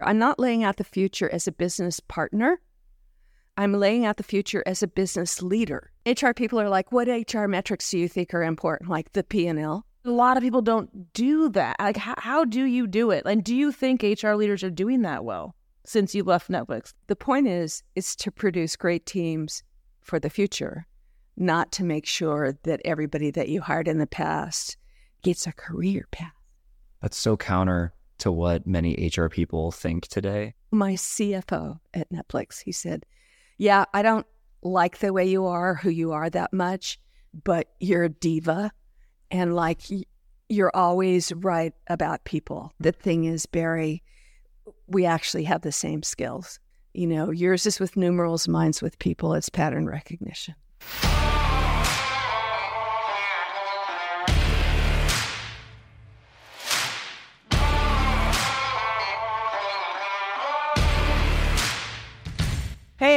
I'm not laying out the future as a business partner. I'm laying out the future as a business leader. HR people are like, what HR metrics do you think are important? Like the P&L? A lot of people don't do that. Like, how, how do you do it? And do you think HR leaders are doing that well since you left Netflix? The point is, is to produce great teams for the future, not to make sure that everybody that you hired in the past gets a career path. That's so counter to what many HR people think today. My CFO at Netflix, he said, yeah, I don't like the way you are, who you are that much, but you're a diva and like you're always right about people. The thing is, Barry, we actually have the same skills. You know, yours is with numerals, mine's with people, it's pattern recognition.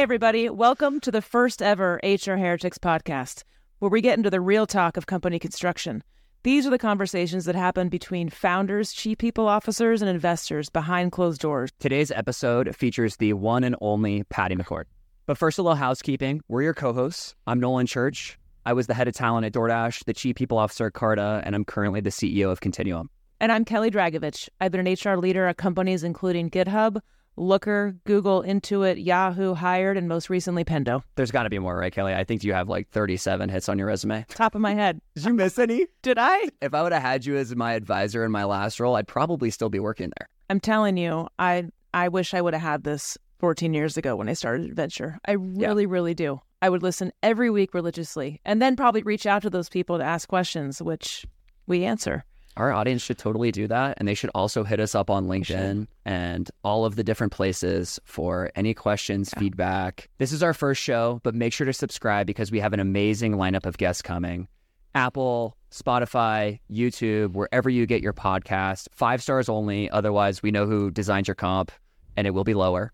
Hey, everybody. Welcome to the first ever HR Heretics podcast, where we get into the real talk of company construction. These are the conversations that happen between founders, chief people officers, and investors behind closed doors. Today's episode features the one and only Patty McCord. But first, a little housekeeping. We're your co hosts. I'm Nolan Church. I was the head of talent at DoorDash, the chief people officer at Carta, and I'm currently the CEO of Continuum. And I'm Kelli Dragovich. I've been an HR leader at companies including GitHub, Looker, Google, Intuit, Yahoo, Hired, and most recently Pendo. There's got to be more, right, Kelli? I think you have like 37 hits on your resume. Top of my head. Did you miss any? Did I? If I would have had you as my advisor in my last role, I'd probably still be working there. I'm telling you, I I wish I would have had this 14 years ago when I started Adventure. I really, yeah. really do. I would listen every week religiously and then probably reach out to those people to ask questions, which we answer our audience should totally do that. And they should also hit us up on LinkedIn and all of the different places for any questions, yeah. feedback. This is our first show, but make sure to subscribe because we have an amazing lineup of guests coming. Apple, Spotify, YouTube, wherever you get your podcast, five stars only. Otherwise, we know who designed your comp and it will be lower.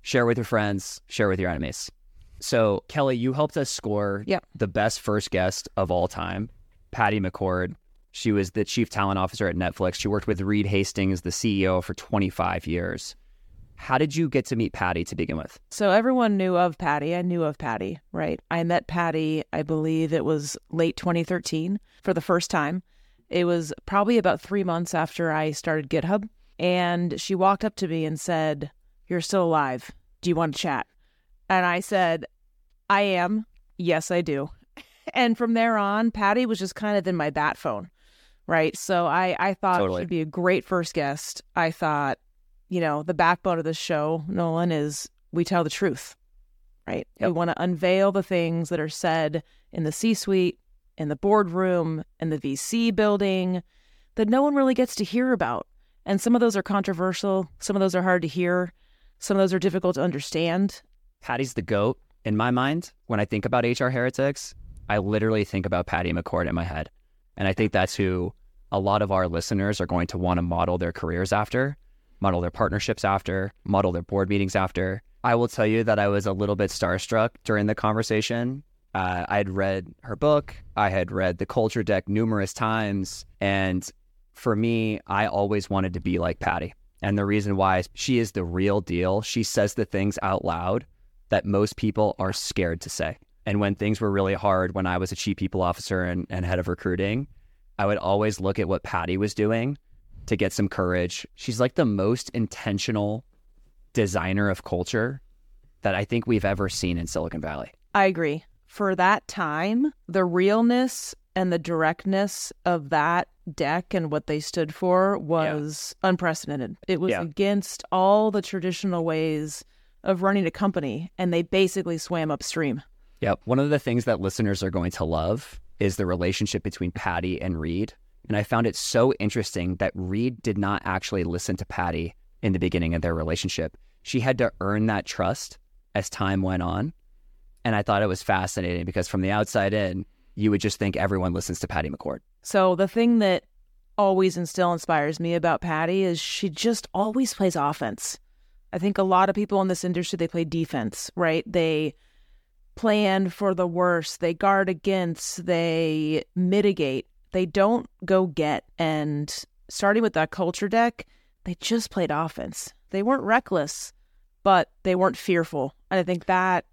Share with your friends, share with your enemies. So, Kelli, you helped us score yep. the best first guest of all time, Patty McCord. She was the chief talent officer at Netflix. She worked with Reed Hastings, the CEO, for 25 years. How did you get to meet Patty to begin with? So everyone knew of Patty. I knew of Patty, right? I met Patty, I believe it was late 2013 for the first time. It was probably about three months after I started GitHub. And she walked up to me and said, You're still alive. Do you want to chat? And I said, I am. Yes, I do. And from there on, Patty was just kind of in my bat phone right? So I I thought totally. she'd be a great first guest. I thought, you know, the backbone of this show, Nolan, is we tell the truth, right? Yep. We want to unveil the things that are said in the C-suite, in the boardroom, in the VC building that no one really gets to hear about. And some of those are controversial. Some of those are hard to hear. Some of those are difficult to understand. Patty's the goat in my mind. When I think about HR heretics, I literally think about Patty McCord in my head. And I think that's who a lot of our listeners are going to want to model their careers after, model their partnerships after, model their board meetings after. I will tell you that I was a little bit starstruck during the conversation. Uh, I had read her book, I had read the culture deck numerous times. And for me, I always wanted to be like Patty. And the reason why she is the real deal. She says the things out loud that most people are scared to say. And when things were really hard, when I was a chief people officer and, and head of recruiting, I would always look at what Patty was doing to get some courage. She's like the most intentional designer of culture that I think we've ever seen in Silicon Valley. I agree. For that time, the realness and the directness of that deck and what they stood for was yeah. unprecedented. It was yeah. against all the traditional ways of running a company, and they basically swam upstream. Yep. One of the things that listeners are going to love is the relationship between Patty and Reed. And I found it so interesting that Reed did not actually listen to Patty in the beginning of their relationship. She had to earn that trust as time went on. And I thought it was fascinating because from the outside in, you would just think everyone listens to Patty McCord. So the thing that always and still inspires me about Patty is she just always plays offense. I think a lot of people in this industry they play defense, right? They plan for the worst, they guard against, they mitigate, they don't go get. And starting with that culture deck, they just played offense. They weren't reckless, but they weren't fearful. And I think that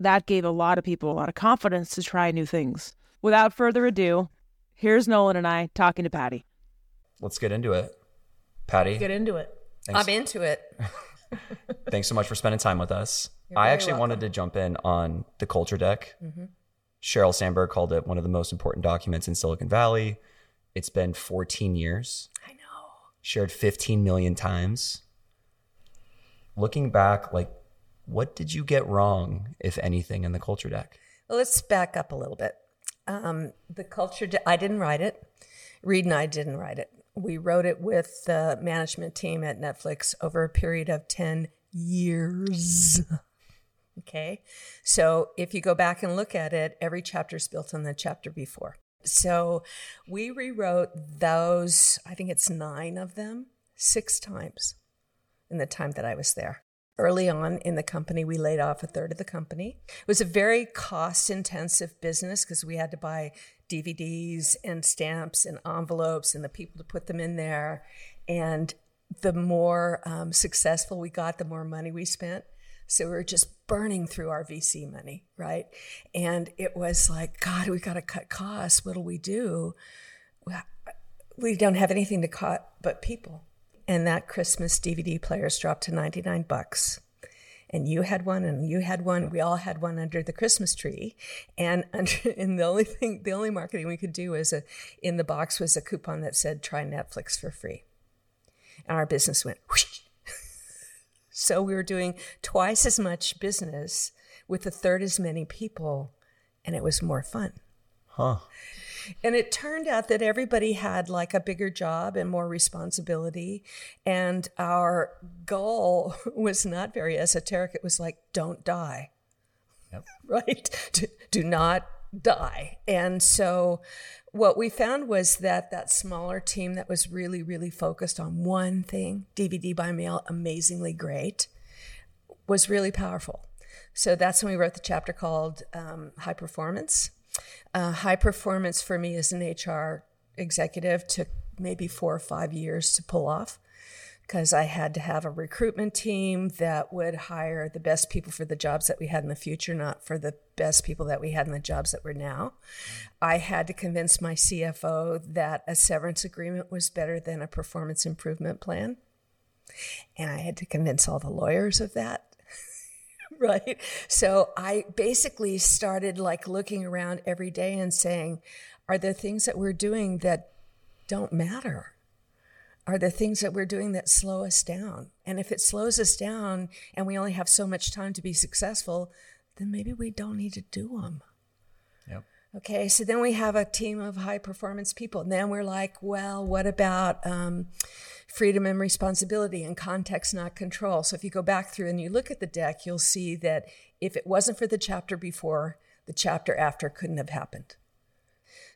that gave a lot of people a lot of confidence to try new things. Without further ado, here's Nolan and I talking to Patty. Let's get into it. Patty, Get into it. thanks, I'm into it. thanks so much for spending time with us. I actually wanted to jump in on the culture deck. Mm-hmm. Sheryl Sandberg called it one of the most important documents in Silicon Valley. It's been 14 years. I know. shared 15 million times. Looking back, like, what did you get wrong, if anything, in the culture deck? Well, let's back up a little bit. Um, the culture, de- I didn't write it. Reed and I didn't write it. We wrote it with the management team at Netflix over a period of 10 years. Okay. So if you go back and look at it, every chapter is built on the chapter before. So we rewrote those, I think it's nine of them, six times in the time that I was there. Early on in the company, we laid off a third of the company. It was a very cost intensive business because we had to buy DVDs and stamps and envelopes and the people to put them in there. And the more um, successful we got, the more money we spent. So we were just burning through our VC money, right? And it was like, God, we got to cut costs. What'll we do? We don't have anything to cut but people. And that Christmas DVD players dropped to 99 bucks. And you had one, and you had one. We all had one under the Christmas tree, and under, and the only thing, the only marketing we could do was a, in the box was a coupon that said "Try Netflix for free," and our business went. Whoosh. So we were doing twice as much business with a third as many people, and it was more fun. Huh. And it turned out that everybody had like a bigger job and more responsibility. And our goal was not very esoteric. It was like, don't die. Yep. Right? Do, do not die. And so what we found was that that smaller team that was really, really focused on one thing, DVD by mail, amazingly great, was really powerful. So that's when we wrote the chapter called um, High Performance. Uh, high performance for me as an HR executive took maybe four or five years to pull off because I had to have a recruitment team that would hire the best people for the jobs that we had in the future, not for the best people that we had in the jobs that we're now. I had to convince my CFO that a severance agreement was better than a performance improvement plan. And I had to convince all the lawyers of that right? So I basically started like looking around every day and saying, are there things that we're doing that don't matter? Are the things that we're doing that slow us down? And if it slows us down and we only have so much time to be successful, then maybe we don't need to do them. Yep. Okay, so then we have a team of high performance people. And then we're like, well, what about um, freedom and responsibility and context, not control? So if you go back through and you look at the deck, you'll see that if it wasn't for the chapter before, the chapter after couldn't have happened.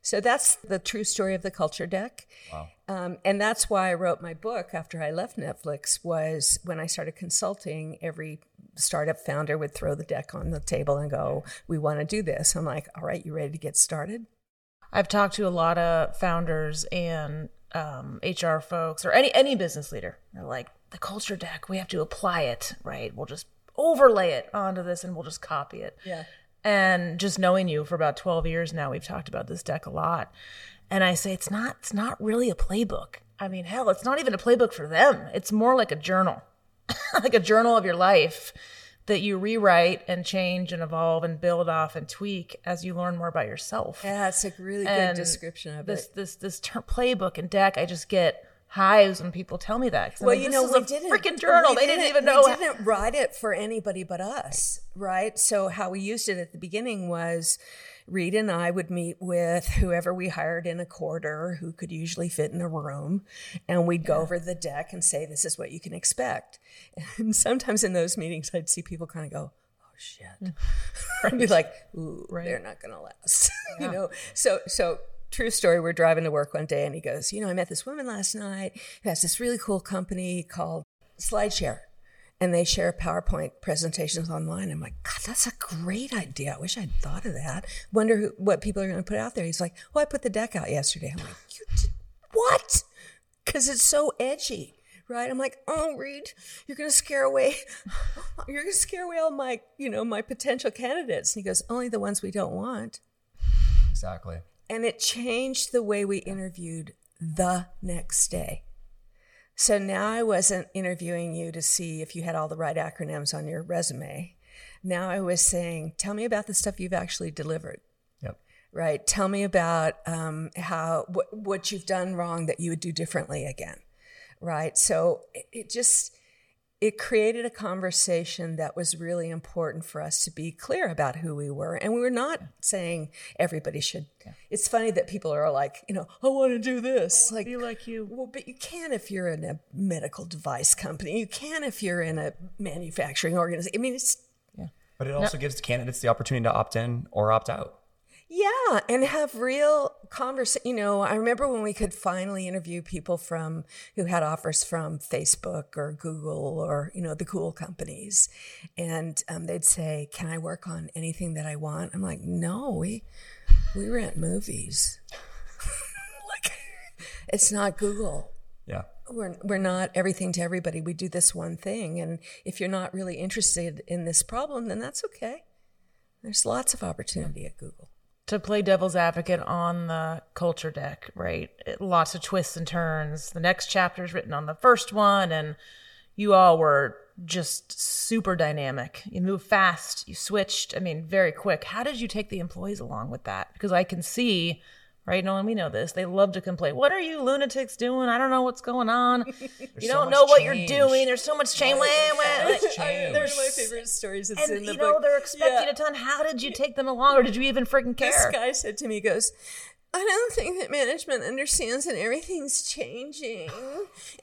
So that's the true story of the culture deck. Wow. Um, and that's why I wrote my book after I left Netflix was when I started consulting, every startup founder would throw the deck on the table and go, we want to do this. I'm like, all right, you ready to get started? I've talked to a lot of founders and um, HR folks or any any business leader. They're like, the culture deck, we have to apply it, right? We'll just overlay it onto this and we'll just copy it. Yeah. And just knowing you for about 12 years now, we've talked about this deck a lot. And I say it's not it's not really a playbook. I mean, hell, it's not even a playbook for them. It's more like a journal. like a journal of your life that you rewrite and change and evolve and build off and tweak as you learn more about yourself. Yeah, it's a really good description of this it. this this ter- playbook and deck. I just get highs when people tell me that. Well, you know, we a didn't freaking journal. They didn't even know. We didn't write it for anybody but us, right? So how we used it at the beginning was Reed and I would meet with whoever we hired in a quarter who could usually fit in a room, and we'd go over the deck and say, "This is what you can expect." And sometimes in those meetings, I'd see people kind of go. Oh shit! I'd be like, "Ooh, they're not going to last," you know. So, so true story. We're driving to work one day, and he goes, "You know, I met this woman last night who has this really cool company called SlideShare, and they share PowerPoint presentations online." I'm like, "God, that's a great idea. I wish I'd thought of that. Wonder who, what people are going to put out there." He's like, "Well, I put the deck out yesterday." I'm like, "You did what?" Because it's so edgy. right? I'm like, oh, Reed, you're going to scare away, you're going to scare away all my, you know, my potential candidates. And he goes, only the ones we don't want. Exactly. And it changed the way we interviewed the next day. So now I wasn't interviewing you to see if you had all the right acronyms on your resume. Now I was saying, tell me about the stuff you've actually delivered. Yep. Right. Tell me about um, how what, what you've done wrong that you would do differently again. Right. So it, it just it created a conversation that was really important for us to be clear about who we were. And we were not yeah. saying everybody should. Yeah. It's funny that people are like, you know, I want to do this. like, be like you. Well, but you can if you're in a medical device company. You can if you're in a manufacturing organization. I mean, it's. Yeah. But it also no. gives candidates the opportunity to opt in or opt out. Yeah, and have real conversation. You know, I remember when we could finally interview people from who had offers from Facebook or Google or you know the cool companies, and um, they'd say, "Can I work on anything that I want?" I'm like, "No, we we rent movies. like, it's not Google." Yeah. We're, we're not everything to everybody. We do this one thing. And if you're not really interested in this problem, then that's okay. There's lots of opportunity at Google to play devil's advocate on the culture deck, right? It, lots of twists and turns. The next chapter is written on the first one, and you all were just super dynamic. You moved fast, you switched, I mean, very quick. How did you take the employees along with that? Because I can see right? No, and we know this. They love to complain. What are you lunatics doing? I don't know what's going on. you don't so know what change. you're doing. There's so much change. There's, They're my favorite stories. It's and, in the you book. know, they're expecting yeah. a ton. How did you take them along, or did you even freaking care? This guy said to me, he goes, I don't think that management understands that everything's changing.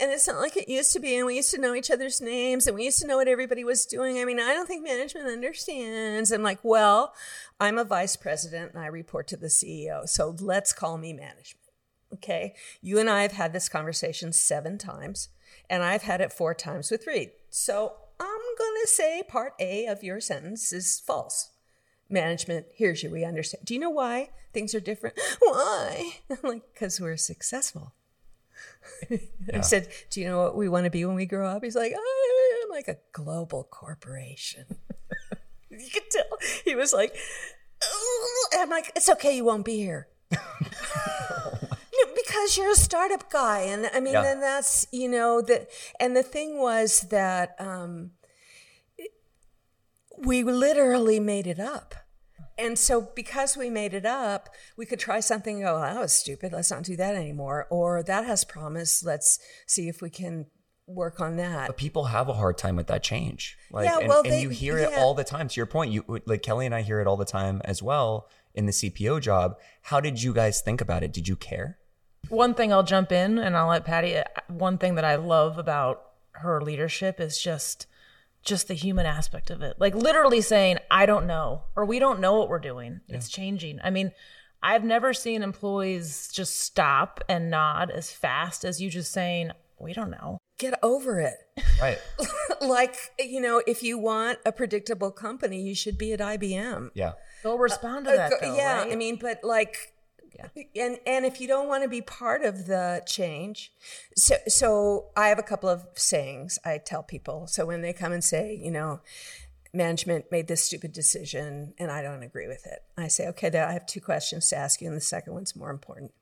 And it's not like it used to be. And we used to know each other's names and we used to know what everybody was doing. I mean, I don't think management understands. I'm like, well, I'm a vice president and I report to the CEO. So let's call me management. Okay. You and I have had this conversation seven times and I've had it four times with Reed. So I'm going to say part A of your sentence is false management hears you. We understand. Do you know why things are different? Why? I'm like, because we're successful. yeah. I said, Do you know what we want to be when we grow up? He's like, I'm like a global corporation. you could tell. He was like, I'm like, It's okay, you won't be here. because you're a startup guy. And I mean, yeah. then that's, you know, that, and the thing was that, um, we literally made it up. And so, because we made it up, we could try something. go, oh, that was stupid. Let's not do that anymore. Or that has promise. Let's see if we can work on that. But people have a hard time with that change. Like, yeah, well, and, they, and you hear yeah. it all the time. To your point, you like Kelli and I hear it all the time as well in the CPO job. How did you guys think about it? Did you care? One thing I'll jump in and I'll let Patty. Uh, one thing that I love about her leadership is just just the human aspect of it. Like literally saying, I don't know, or we don't know what we're doing. Yeah. It's changing. I mean, I've never seen employees just stop and nod as fast as you just saying, we don't know. Get over it. Right. like, you know, if you want a predictable company, you should be at IBM. Yeah. They'll respond to uh, that. Though, yeah. Right? I mean, but like, And and if you don't want to be part of the change, so so I have a couple of sayings I tell people. So when they come and say, you know, management made this stupid decision and I don't agree with it, I say, okay, I have two questions to ask you, and the second one's more important.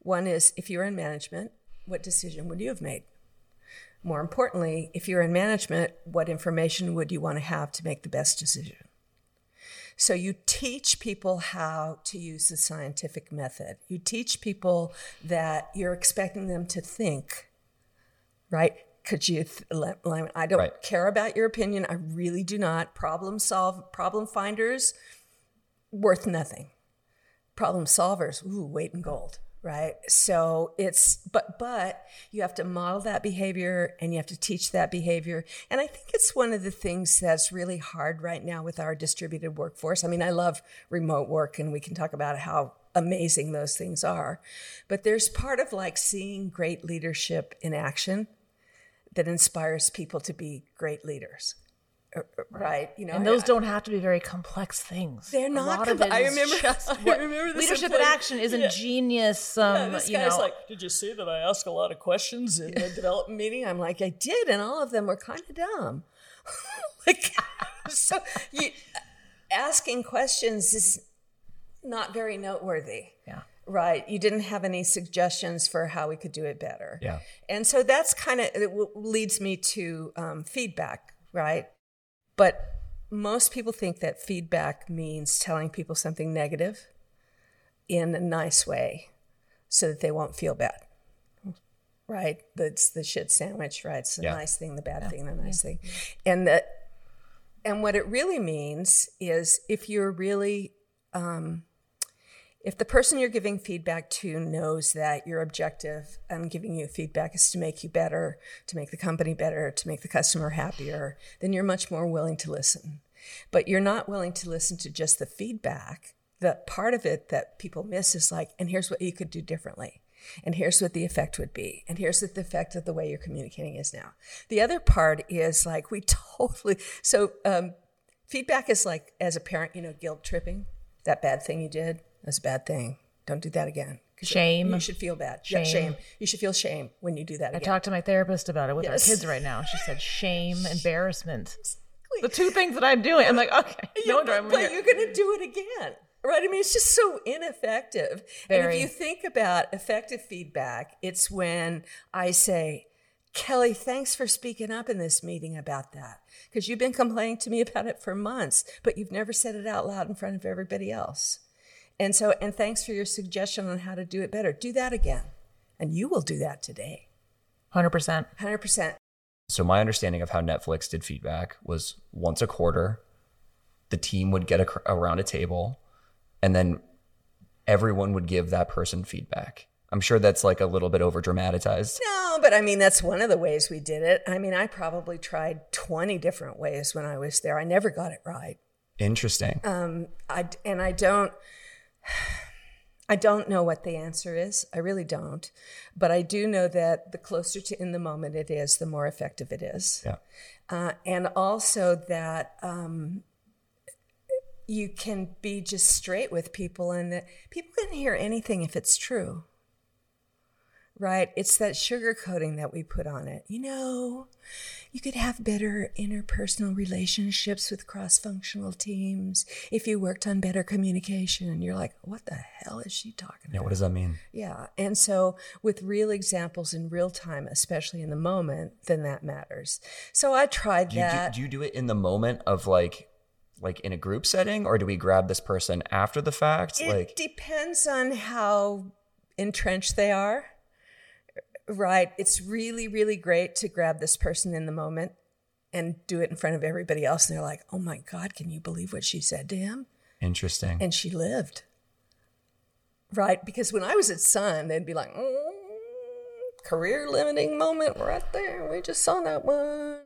One is, if you're in management, what decision would you have made? More importantly, if you're in management, what information would you want to have to make the best decision? So you teach people how to use the scientific method. You teach people that you're expecting them to think, right? Could you? Th- I don't right. care about your opinion. I really do not. Problem solve, problem finders, worth nothing. Problem solvers, ooh, weight in gold right? So it's but but you have to model that behavior and you have to teach that behavior. And i think it's one of the things that's really hard right now with our distributed workforce. I mean i love remote work and we can talk about how amazing those things are but there's part of like seeing great leadership in action that inspires people to be great leaders right you know and those I, don't have to be very complex things they're not com- i remember I remember leadership in action is yeah. ingenious um yeah, this you guy's know. like did you see that i asked a lot of questions in the development meeting i'm like i did and all of them were kind of dumb like so you, asking questions is not very noteworthy yeah Right. You didn't have any suggestions for how we could do it better. Yeah. And so that's kind of, it leads me to um, feedback, right? But most people think that feedback means telling people something negative in a nice way so that they won't feel bad. Right? That's the shit sandwich, right? It's the yeah. nice thing, the bad yeah. thing, the nice yeah. thing. And that and what it really means is if you're really um, if the person you're giving feedback to knows that your objective and giving you feedback is to make you better, to make the company better, to make the customer happier, then you're much more willing to listen. But you're not willing to listen to just the feedback. The part of it that people miss is like, and here's what you could do differently. And here's what the effect would be. And here's what the effect of the way you're communicating is now. The other part is like, we totally, so um, feedback is like, as a parent, you know, guilt tripping, that bad thing you did that's a bad thing. Don't do that again. Shame. You should feel bad. Shame. Yeah, shame. You should feel shame when you do that. Again. I talked to my therapist about it with yes. our kids right now. She said shame, embarrassment. Exactly. The two things that I'm doing. I'm like, okay, no wonder I'm But here. you're going to do it again. Right? I mean, it's just so ineffective. Very. And if you think about effective feedback, it's when I say, Kelli, thanks for speaking up in this meeting about that. Because you've been complaining to me about it for months, but you've never said it out loud in front of everybody else. And so, and thanks for your suggestion on how to do it better. Do that again. And you will do that today. 100%. 100%. So, my understanding of how Netflix did feedback was once a quarter, the team would get a, around a table, and then everyone would give that person feedback. I'm sure that's like a little bit over dramatized. No, but I mean, that's one of the ways we did it. I mean, I probably tried 20 different ways when I was there. I never got it right. Interesting. Um, I, and I don't, I don't know what the answer is. I really don't. But I do know that the closer to in the moment it is, the more effective it is. Yeah. Uh, and also that um, you can be just straight with people and that people can hear anything if it's true right? It's that sugar coating that we put on it. You know, you could have better interpersonal relationships with cross functional teams if you worked on better communication. And you're like, what the hell is she talking about? Yeah, what does that mean? Yeah. And so, with real examples in real time, especially in the moment, then that matters. So, I tried do that. Do, do you do it in the moment of like, like in a group setting, or do we grab this person after the fact? It like, depends on how entrenched they are right, it's really, really great to grab this person in the moment and do it in front of everybody else. And they're like, oh my God, can you believe what she said to him? Interesting. And she lived. Right? Because when I was at Sun, they'd be like, mm, career limiting moment right there. We just saw that one.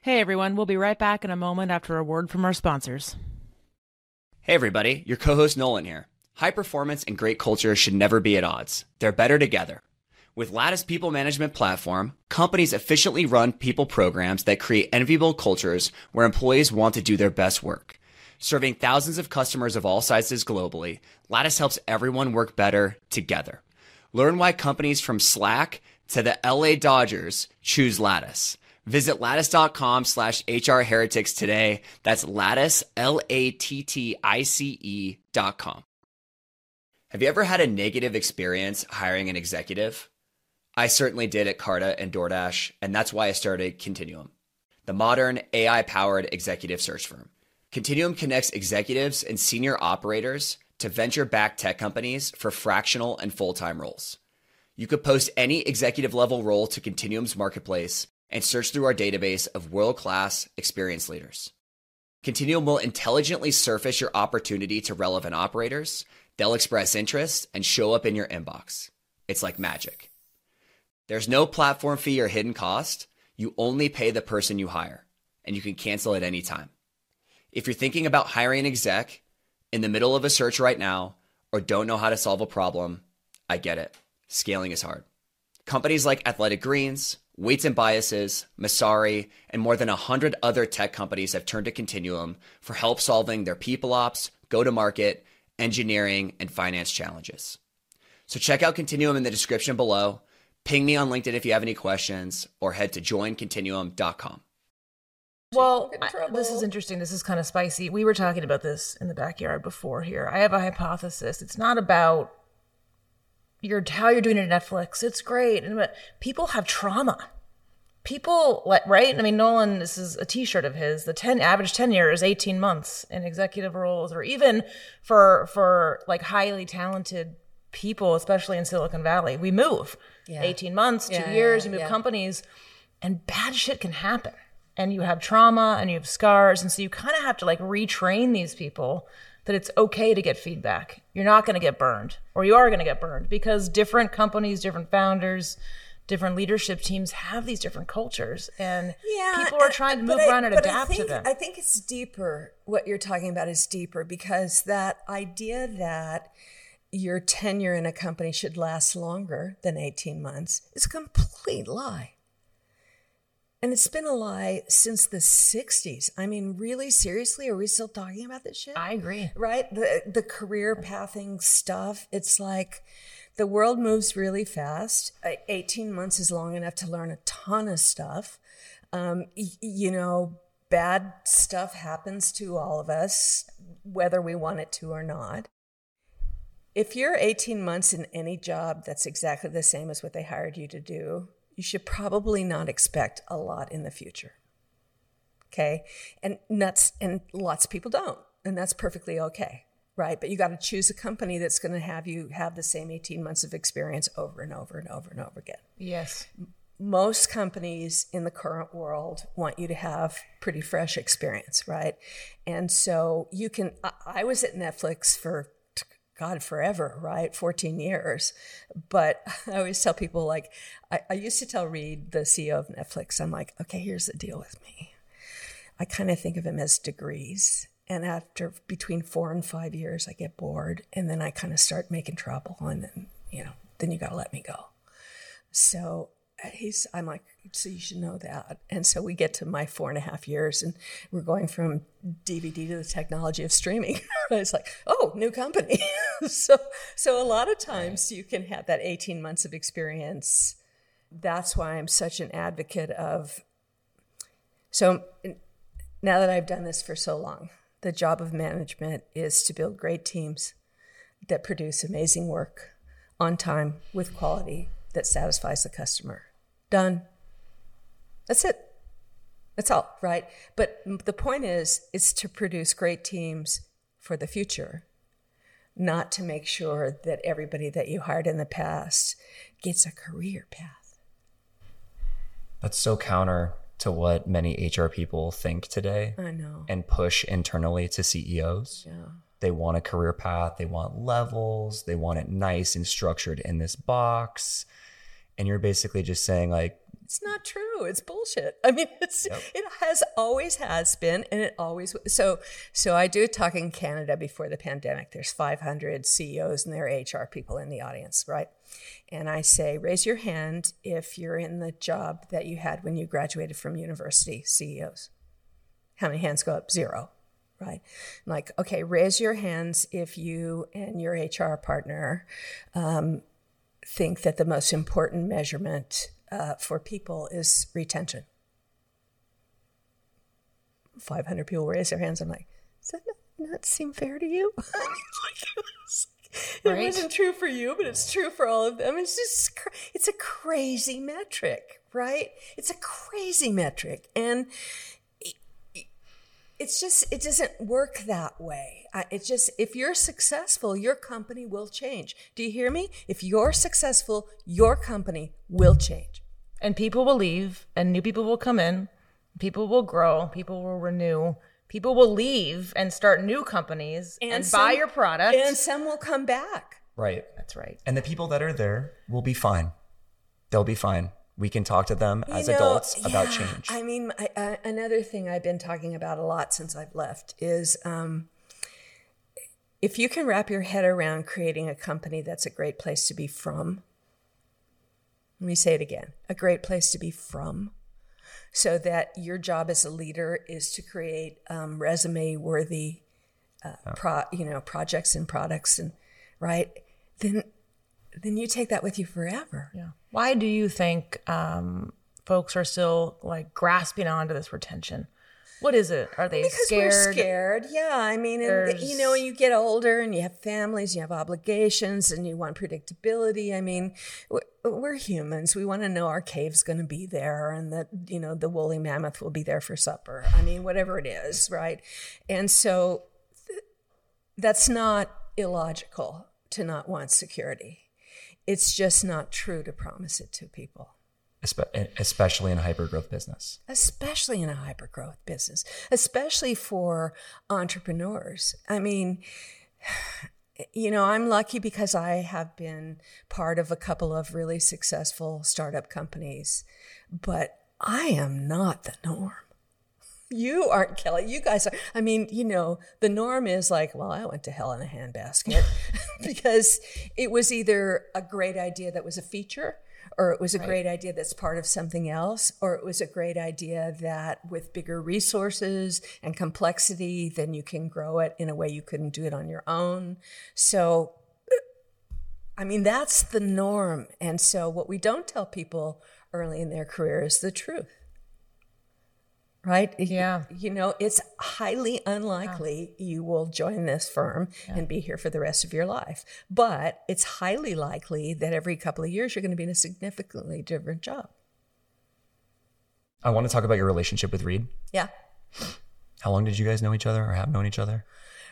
Hey everyone, we'll be right back in a moment after a word from our sponsors. Hey everybody, your co host Nolan here. High performance and great culture should never be at odds, they're better together. With Lattice People Management Platform, companies efficiently run people programs that create enviable cultures where employees want to do their best work. Serving thousands of customers of all sizes globally, Lattice helps everyone work better together. Learn why companies from Slack to the LA Dodgers choose Lattice. Visit lattice.com slash HR heretics today. That's lattice, L A T T I C E dot com. Have you ever had a negative experience hiring an executive? I certainly did at Carta and DoorDash, and that's why I started Continuum, the modern AI powered executive search firm. Continuum connects executives and senior operators to venture backed tech companies for fractional and full time roles. You could post any executive level role to Continuum's marketplace and search through our database of world class experienced leaders. Continuum will intelligently surface your opportunity to relevant operators. They'll express interest and show up in your inbox. It's like magic. There's no platform fee or hidden cost. You only pay the person you hire, and you can cancel at any time. If you're thinking about hiring an exec in the middle of a search right now or don't know how to solve a problem, I get it. Scaling is hard. Companies like Athletic Greens, Weights and Biases, Masari, and more than 100 other tech companies have turned to Continuum for help solving their people ops, go to market, engineering, and finance challenges. So check out Continuum in the description below. Ping me on LinkedIn if you have any questions, or head to joincontinuum.com. Well, I, this is interesting. This is kind of spicy. We were talking about this in the backyard before here. I have a hypothesis. It's not about your how you're doing it at Netflix. It's great, and but people have trauma. People like right. I mean, Nolan. This is a T-shirt of his. The ten average tenure is eighteen months in executive roles, or even for for like highly talented people, especially in Silicon Valley, we move Yeah. eighteen months, two Yeah, years. yeah, you move yeah. companies, and bad shit can happen. And you have trauma, and you have scars, and so you kind of have to like retrain these people that it's okay to get feedback. You're not going to get burned, or you are going to get burned because different companies, different founders, different leadership teams have these different cultures, and people are uh, trying to move I- around and adapt think, to them. I think it's deeper. What you're talking about is deeper because that idea that your tenure in a company should last longer than 18 months is a complete lie. And it's been a lie since the 60s. I mean, really, seriously, are we still talking about this shit? I agree. right the the career pathing stuff it's like the world moves really fast Uh, 18 months is long enough to learn a ton of stuff um, you know bad stuff happens to all of us whether we want it to or not if you're 18 months in any job that's exactly the same as what they hired you to do you should probably not expect a lot in the future okay and nuts and lots of people don't and that's perfectly okay right but you got to choose a company that's going to have you have the same 18 months of experience over and over and over and over again Yes. most companies in the current world want you to have pretty fresh experience, right? And so you can. I, I was at Netflix for God forever, right? 14 years. But I always tell people, like, I, I used to tell Reed, the CEO of Netflix, I'm like, okay, here's the deal with me. I kind of think of them as degrees. And after between four and five years, I get bored. And then I kind of start making trouble. And then, you know, then you got to let me go. So he's, I'm like, so you should know that. And so we get to my four and a half years, and we're going from DVD to the technology of streaming. it's like, oh, new company. so, so a lot of times you can have that 18 months of experience. That's why I'm such an advocate of. So now that I've done this for so long, the job of management is to build great teams that produce amazing work on time with quality that satisfies the customer. Done. That's it. That's all, right? But the point is, it's to produce great teams for the future, not to make sure that everybody that you hired in the past gets a career path. That's so counter to what many HR people think today I know. and push internally to CEOs. Yeah. They want a career path, they want levels, they want it nice and structured in this box. And you're basically just saying, like, It's not true. It's bullshit. I mean, it's it has always has been, and it always so. So I do talk in Canada before the pandemic. There's 500 CEOs and their HR people in the audience, right? And I say, raise your hand if you're in the job that you had when you graduated from university. CEOs. How many hands go up? Zero. Right. I'm like, okay, raise your hands if you and your HR partner um, think that the most important measurement uh, for people is retention. 500 people raise their hands. I'm like, does that not, not seem fair to you? Like, it was- it Right. wasn't true for you, but it's true for all of them. It's just, it's a crazy metric, right? It's a crazy metric. And it's just it doesn't work that way. I- it just if you're successful your company will change. Do you hear me? If you're successful your company will change. And people will leave and new people will come in. People will grow. People will renew. People will leave and start new companies and, buy some- your product. and some will come back. Right. that's right. And the people that are there will be fine. They'll be fine. We can talk to them as You know, adults about change. I mean, I, I, another thing I've been talking about a lot since I've left is um, if you can wrap your head around creating a company that's a great place to be from, Let me say it again a great place to be from so that your job as a leader is to create um, resume worthy uh, pro, you know projects and products and right then then you take that with you forever Yeah. Why do you think um, folks are still like grasping onto this retention? What is it? Are they because scared? we're scared yeah i mean and, you know you get older and you have families you have obligations and you want predictability i mean we're, we're humans we want to know our cave's going to be there and that you know the woolly mammoth will be there for supper i mean whatever it is right and so th- that's not illogical to not want security it's just not true to promise it to people especially in hypergrowth business. especially in a hyper growth business, especially for entrepreneurs. I mean, you know, I'm lucky because I have been part of a couple of really successful startup companies, but I am not the norm. You aren't Kelli. You guys are. I mean, you know, the norm is like, well, I went to hell in a handbasket because it was either a great idea that was a feature, or it was a great idea that's part of something else, or it was a great idea that with bigger resources and complexity, then you can grow it in a way you couldn't do it on your own. So, I mean, that's the norm. And so, what we don't tell people early in their career is the truth right? Yeah. You know, it's highly unlikely you will join this firm and be here for the rest of your life. But it's highly likely that every couple of years you're going to be in a significantly different job. I want to talk about your relationship with Reed. Yeah. How long did you guys know each other or have known each other?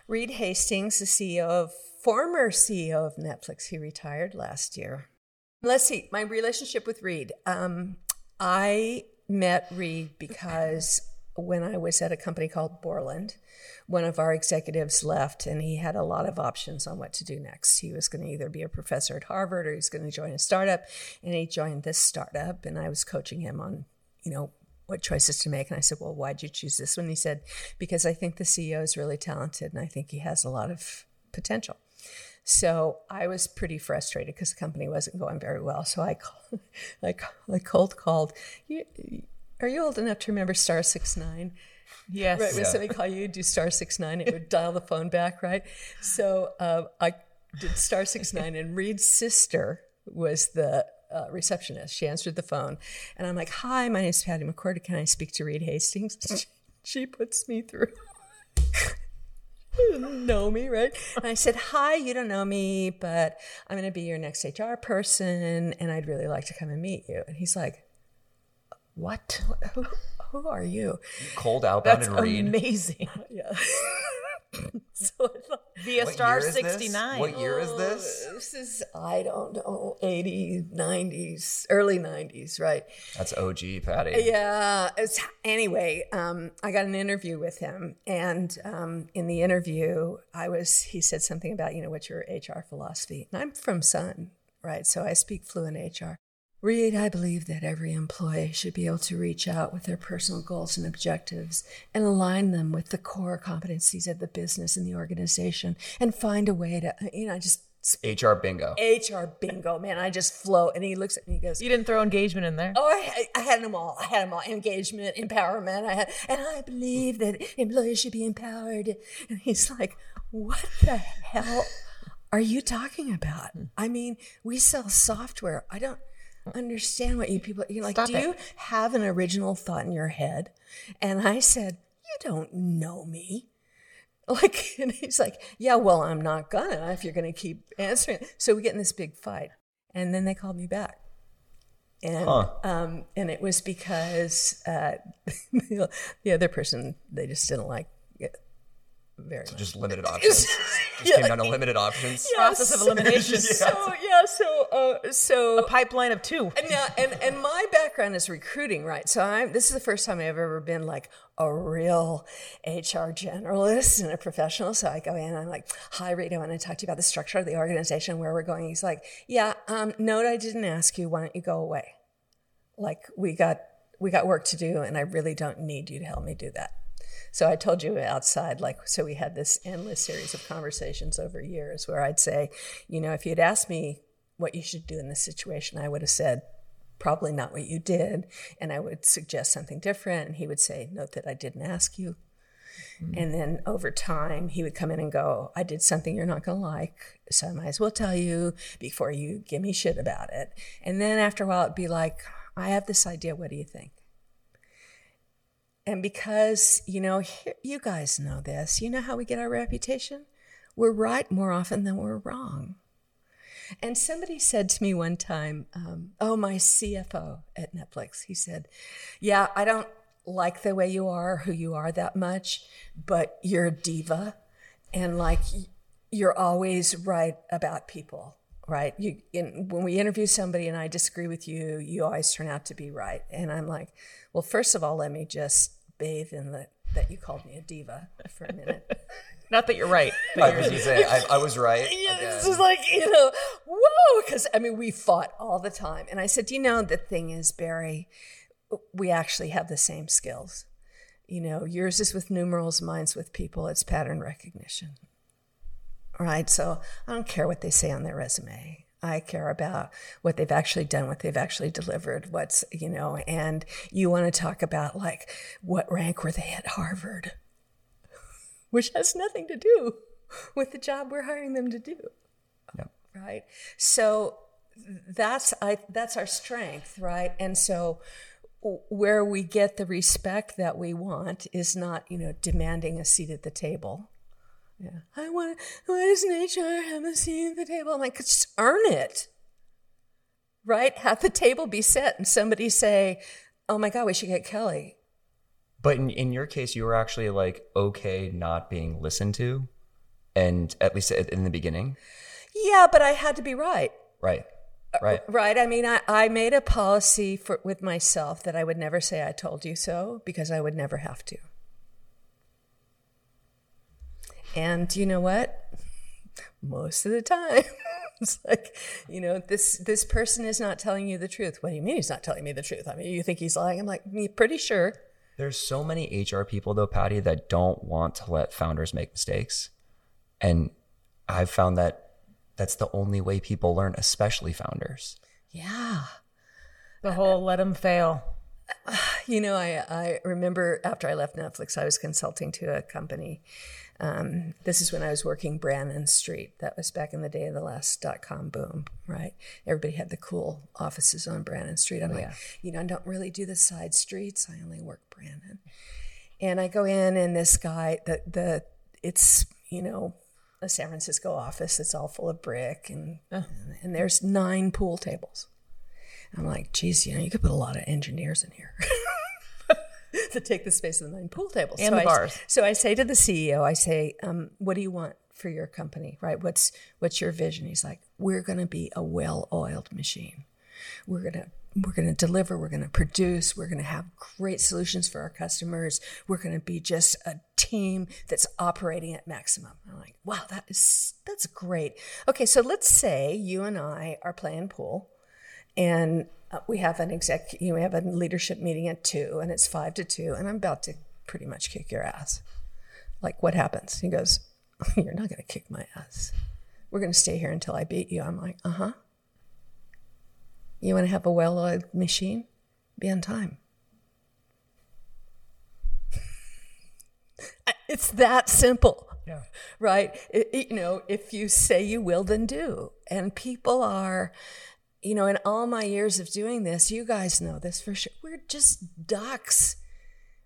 Reed Hastings, the CEO of former CEO of Netflix, he retired last year. Let's see, my relationship with Reed. Um, I met Reed because when I was at a company called Borland, one of our executives left and he had a lot of options on what to do next. He was going to either be a professor at Harvard or he was going to join a startup. And he joined this startup and I was coaching him on, you know, what choices to make. And I said, Well, why'd you choose this one? He said, Because I think the CEO is really talented and I think he has a lot of potential. So I was pretty frustrated because the company wasn't going very well. So I, call, I, ca- I cold called. You, are you old enough to remember star six nine? Yes. Right, when somebody call you, do star six nine, it would dial the phone back, right? So uh, I did star six nine, and Reed's sister was the uh, receptionist. She answered the phone, and I'm like, "Hi, my name is Patty McCord. Can I speak to Reed Hastings?" she puts me through. Know me, right? And I said, Hi, you don't know me, but I'm going to be your next HR person, and I'd really like to come and meet you. And he's like, What? Who, who are you? Cold outbound That's and Reed. amazing. Yeah. so I thought, Via star year is this? 69. What year is this? this is, I don't know, 80s, 90s, early 90s, right? That's OG, Patty. Yeah. It's, anyway, um, I got an interview with him, and um, in the interview, I was. He said something about you know what's your HR philosophy, and I'm from Sun, right? So I speak fluent HR. Reed, I believe that every employee should be able to reach out with their personal goals and objectives and align them with the core competencies of the business and the organization and find a way to, you know, just HR bingo. HR bingo, man. I just flow. And he looks at me and he goes, You didn't throw engagement in there? Oh, I, I had them all. I had them all. Engagement, empowerment. I had, and I believe that employees should be empowered. And he's like, "What the hell are you talking about? I mean, we sell software. I don't understand what you people. You're like, Stop do it. you have an original thought in your head?" And I said, "You don't know me." Like, and he's like, "Yeah, well, I'm not gonna if you're gonna keep answering." So we get in this big fight, and then they called me back and Huh. um, and it was because uh, the the other person they just didn't like it very much. Just limited options. Just came down to limited options. Process of elimination. So yeah, so uh, so a Pipeline of two. and now and and my background is recruiting, right? So I'm this is the first time I've ever been like a real HR generalist and a professional. So I go in and I'm like, "Hi, Reed, I want to talk to you about the structure of the organization, where we're going." He's like, "Yeah, um, note I didn't ask you. Why don't you go away? Like we got we got work to do, and I really don't need you to help me do that." So I told you outside, like, so we had this endless series of conversations over years where I'd say, you know, if you'd asked me what you should do in this situation, I would have said, probably not what you did. And I would suggest something different. And he would say, Note that I didn't ask you. Mm-hmm. And then over time, he would come in and go, I did something you're not going to like. So I might as well tell you before you give me shit about it. And then after a while, it'd be like, I have this idea. What do you think? And because, you know, here, you guys know this, you know how we get our reputation? We're right more often than we're wrong. And somebody said to me one time, um, oh, my CFO at Netflix, he said, Yeah, I don't like the way you are, who you are that much, but you're a diva. And like, you're always right about people, right? You, in, when we interview somebody and I disagree with you, you always turn out to be right. And I'm like, well, first of all, let me just bathe in the that you called me a diva for a minute. Not that you're right. I was gonna say I, I was right. Yeah, again. this is like, you know, whoa, because I mean, we fought all the time. And I said, you know, the thing is, Barry, we actually have the same skills. You know, yours is with numerals, mine's with people, it's pattern recognition. Right? So I don't care what they say on their resume. I care about what they've actually done, what they've actually delivered, what's, you know, and you want to talk about like what rank were they at Harvard? which has nothing to do with the job we're hiring them to do. Yep. Right. So that's I that's our strength, right? And so where we get the respect that we want is not, you know, demanding a seat at the table. Yeah. I want why doesn't HR have a seat at the table? I'm like, just earn it. Right? Have the table be set and somebody say, Oh my God, we should get Kelli. But in, in your case, you were actually like okay not being listened to, and at least in the beginning. Yeah, but I had to be right. Right. Uh, right. Right. I mean, I, I made a policy for with myself that I would never say I told you so because I would never have to. And you know what? Most of the time, it's like, you know, this this person is not telling you the truth. What do you mean he's not telling me the truth? I mean, you think he's lying? I'm like, pretty sure. There's so many HR people though, Patty, that don't want to let founders make mistakes. And I've found that that's the only way people learn, especially founders. Yeah. The whole let them fail. Uh, You know, I, I remember after I left Netflix, I was consulting to a company. Um, this is when I was working Brannan Street. That was back in the day of the last dot com boom, right? Everybody had the cool offices on Brannan Street. I'm like, you know, I don't really do the side streets. I only work Brannan. And I go in, and this guy, the the it's you know a San Francisco office. It's all full of brick, and and there's nine pool tables. I'm like, geez, you know, you could put a lot of engineers in here to take the space of the nine pool tables And so the I, bars. So I say to the CEO, I say, um, what do you want for your company? Right? What's what's your vision? He's like, we're going to be a well-oiled machine. We're gonna we're gonna deliver. We're gonna produce. We're gonna have great solutions for our customers. We're gonna be just a team that's operating at maximum. I'm like, wow, that is that's great. Okay, so let's say you and I are playing pool, and uh, we have an exec. You know, we have a leadership meeting at two, and it's five to two, and I'm about to pretty much kick your ass. Like, what happens? He goes, "You're not gonna kick my ass. We're gonna stay here until I beat you." I'm like, "Uh huh." You want to have a well oiled machine? Be on time. it's that simple. Yeah. Right? It- it- you know, if you say you will, then do. And people are, you know, in all my years of doing this, you guys know this for sure. We're just ducks.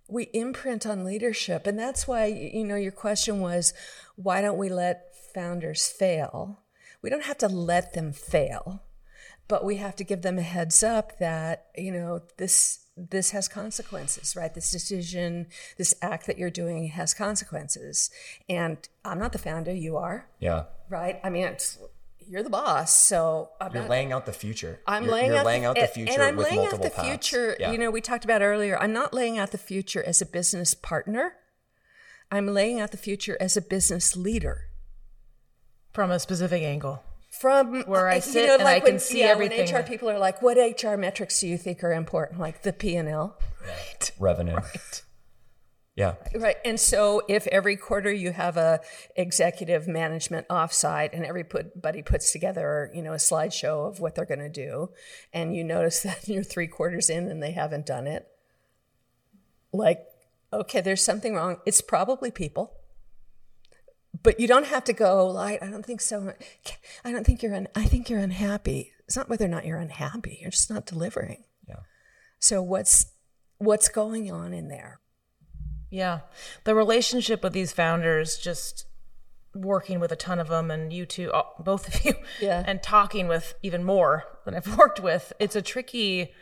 We imprint on leadership. And that's why, you know, your question was why don't we let founders fail? We don't have to let them fail but we have to give them a heads up that you know this this has consequences right this decision this act that you're doing has consequences and i'm not the founder you are Yeah. right i mean it's you're the boss so i'm You're not laying out the future. I'm you're, laying you're out laying the, out the future and I'm with laying out multiple the paths. future. Yeah. You know, we talked about earlier. I'm not laying out the future as a business partner. I'm laying out the future as a business leader. From a specific angle. From Where I you sit know, and like I can when, see yeah, everything When HR people are like, "What HR metrics do you think are important?" Like the P and L. right? revenue. Yeah. Right. And so if every quarter you have a executive management offsite and everybody puts together, you know, a slideshow of what they're going to do, and you notice that you're three quarters in and they haven't done it, like, okay, there's something wrong. It's probably people. But you don't have to go like, I don't think so. I don't think you're un- I think you're unhappy. It's not whether or not you're unhappy. You're just not delivering. Yeah. So what's what's going on in there? Yeah. The relationship with these founders, just working with a ton of them and you two, uh, both of you, Yeah. and talking with even more than I've worked with, it's a tricky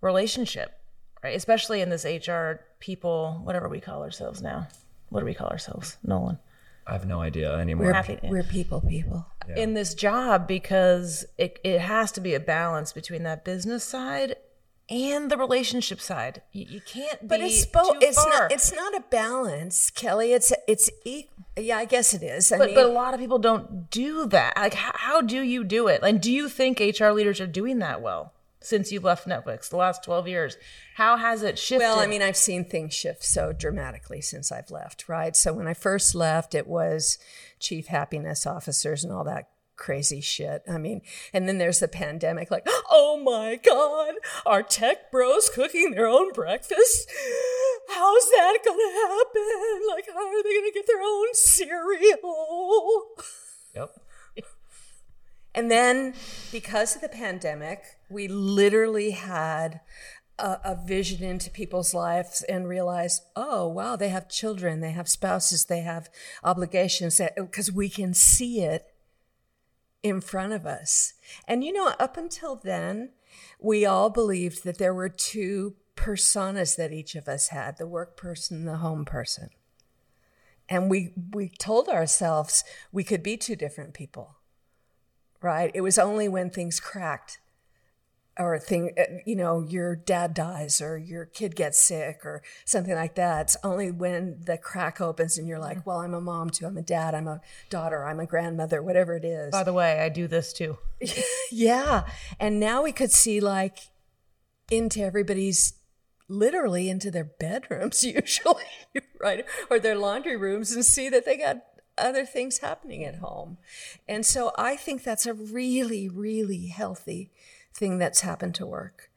relationship, right? Especially in this HR people, whatever we call ourselves now. What do we call ourselves, Nolan? I have no idea anymore. We're, happy to- we're people, people. in this job because it, it has to be a balance between that business side and the relationship side. You, you can't But be it's both. too It's far. not. It's not a balance, Kelli. It's it's. E- yeah, I guess it is. I but, mean, but a lot of people don't do that. Like, how, how do you do it? And do you think HR leaders are doing that well since you've left Netflix the last 12 years? How has it shifted? well, I mean, I've seen things shift so dramatically since I've left. Right. So when I first left, it was chief happiness officers and all that crazy shit. I mean, and then there's the pandemic. Like, oh my god, are tech bros cooking their own breakfast? How's that gonna happen? Like, how are they gonna get their own cereal? Yep. And then, because of the pandemic, we literally had a, a vision into people's lives and realized, oh, wow, they have children, they have spouses, they have obligations, because we can see it in front of us. And you know, up until then, we all believed that there were two personas that each of us had the work person, the home person. And we, we told ourselves we could be two different people right? It was only when things cracked or thing, uh, you know, your dad dies or your kid gets sick or something like that. It's only when the crack opens and you're like, well, I'm a mom too. I'm a dad. I'm a daughter. I'm a grandmother, whatever it is. by the way, I do this too. Yeah. And now we could see like into everybody's literally into their bedrooms usually, right? Or their laundry rooms and see that they got other things happening at home. And so I think that's a really, really healthy thing that's happened to work.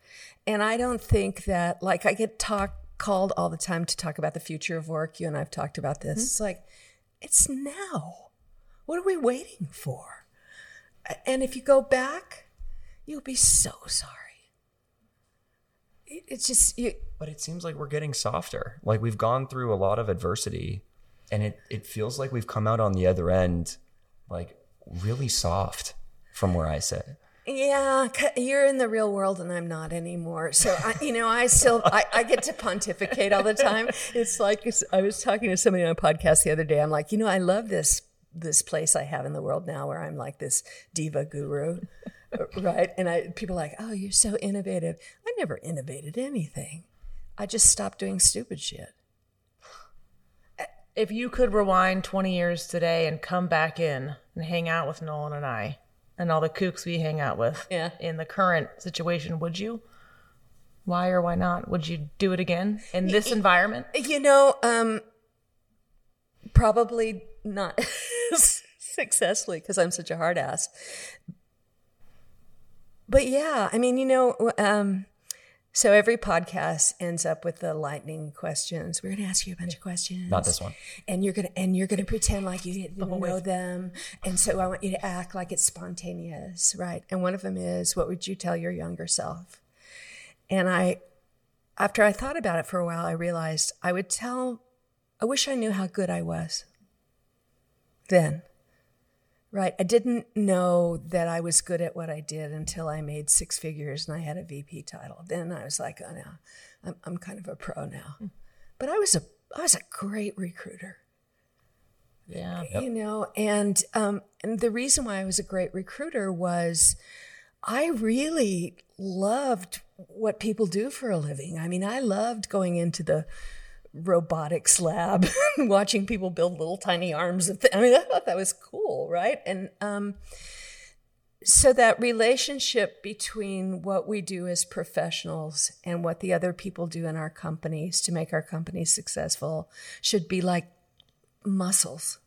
And I don't think that, like, I get talk, called all the time to talk about the future of work. You and I've talked about this. Mm-hmm. It's like, it's now. What are we waiting for? And if you go back, you'll be so sorry. It- It's just you. But it seems like we're getting softer. Like we've gone through a lot of adversity and it, it feels like we've come out on the other end like really soft from where I sit. Yeah, you're in the real world and I'm not anymore. So I, you know, I still I, I get to pontificate all the time. It's like it's, I was talking to somebody on a podcast the other day. I'm like, you know, I love this this place I have in the world now where I'm like this diva guru, uh, right? And I people are like, oh, you're so innovative. I never innovated anything. I just stopped doing stupid shit. If you could rewind 20 years today and come back in and hang out with Nolan and I and all the kooks we hang out with Yeah. in the current situation, would you? Why or why not? Would you do it again in this environment? You know, um, probably not successfully because I'm such a hard ass. But yeah, I mean, you know, um, so every podcast ends up with the lightning questions. We're going to ask you a bunch of questions. Not this one. And you're gonna and you're gonna pretend like you didn't know them. And so I want you to act like it's spontaneous, right? And one of them is, what would you tell your younger self? And I, after I thought about it for a while, I realized I would tell, I wish I knew how good I was then. Right. I didn't know that I was good at what I did until I made six figures and I had a VP title. Then I was like, oh, no, I'm, I'm kind of a pro now. But I was a, I was a great recruiter Yeah. you know and um and the reason why i was a great recruiter was i really loved what people do for a living i mean i loved going into the robotics lab watching people build little tiny arms of th- i mean i thought that was cool right? And um so that relationship between what we do as professionals and what the other people do in our companies to make our companies successful should be like muscles.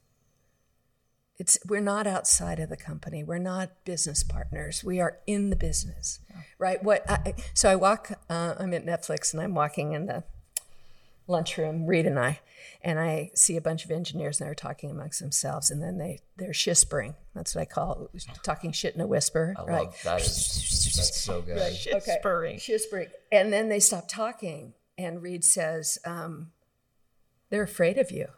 It's we're not outside of the company. We're not business partners. We are in the business right? What I, so i walk uh, i'm at netflix and i'm walking in the lunchroom reed and i and i see a bunch of engineers and they're talking amongst themselves and then they they're shispering that's what i call it talking shit in a whisper I right love that. Is, that's so good. okay. Spurring. Shispering. And then they stop talking, and Reed says, um, "They're afraid of you."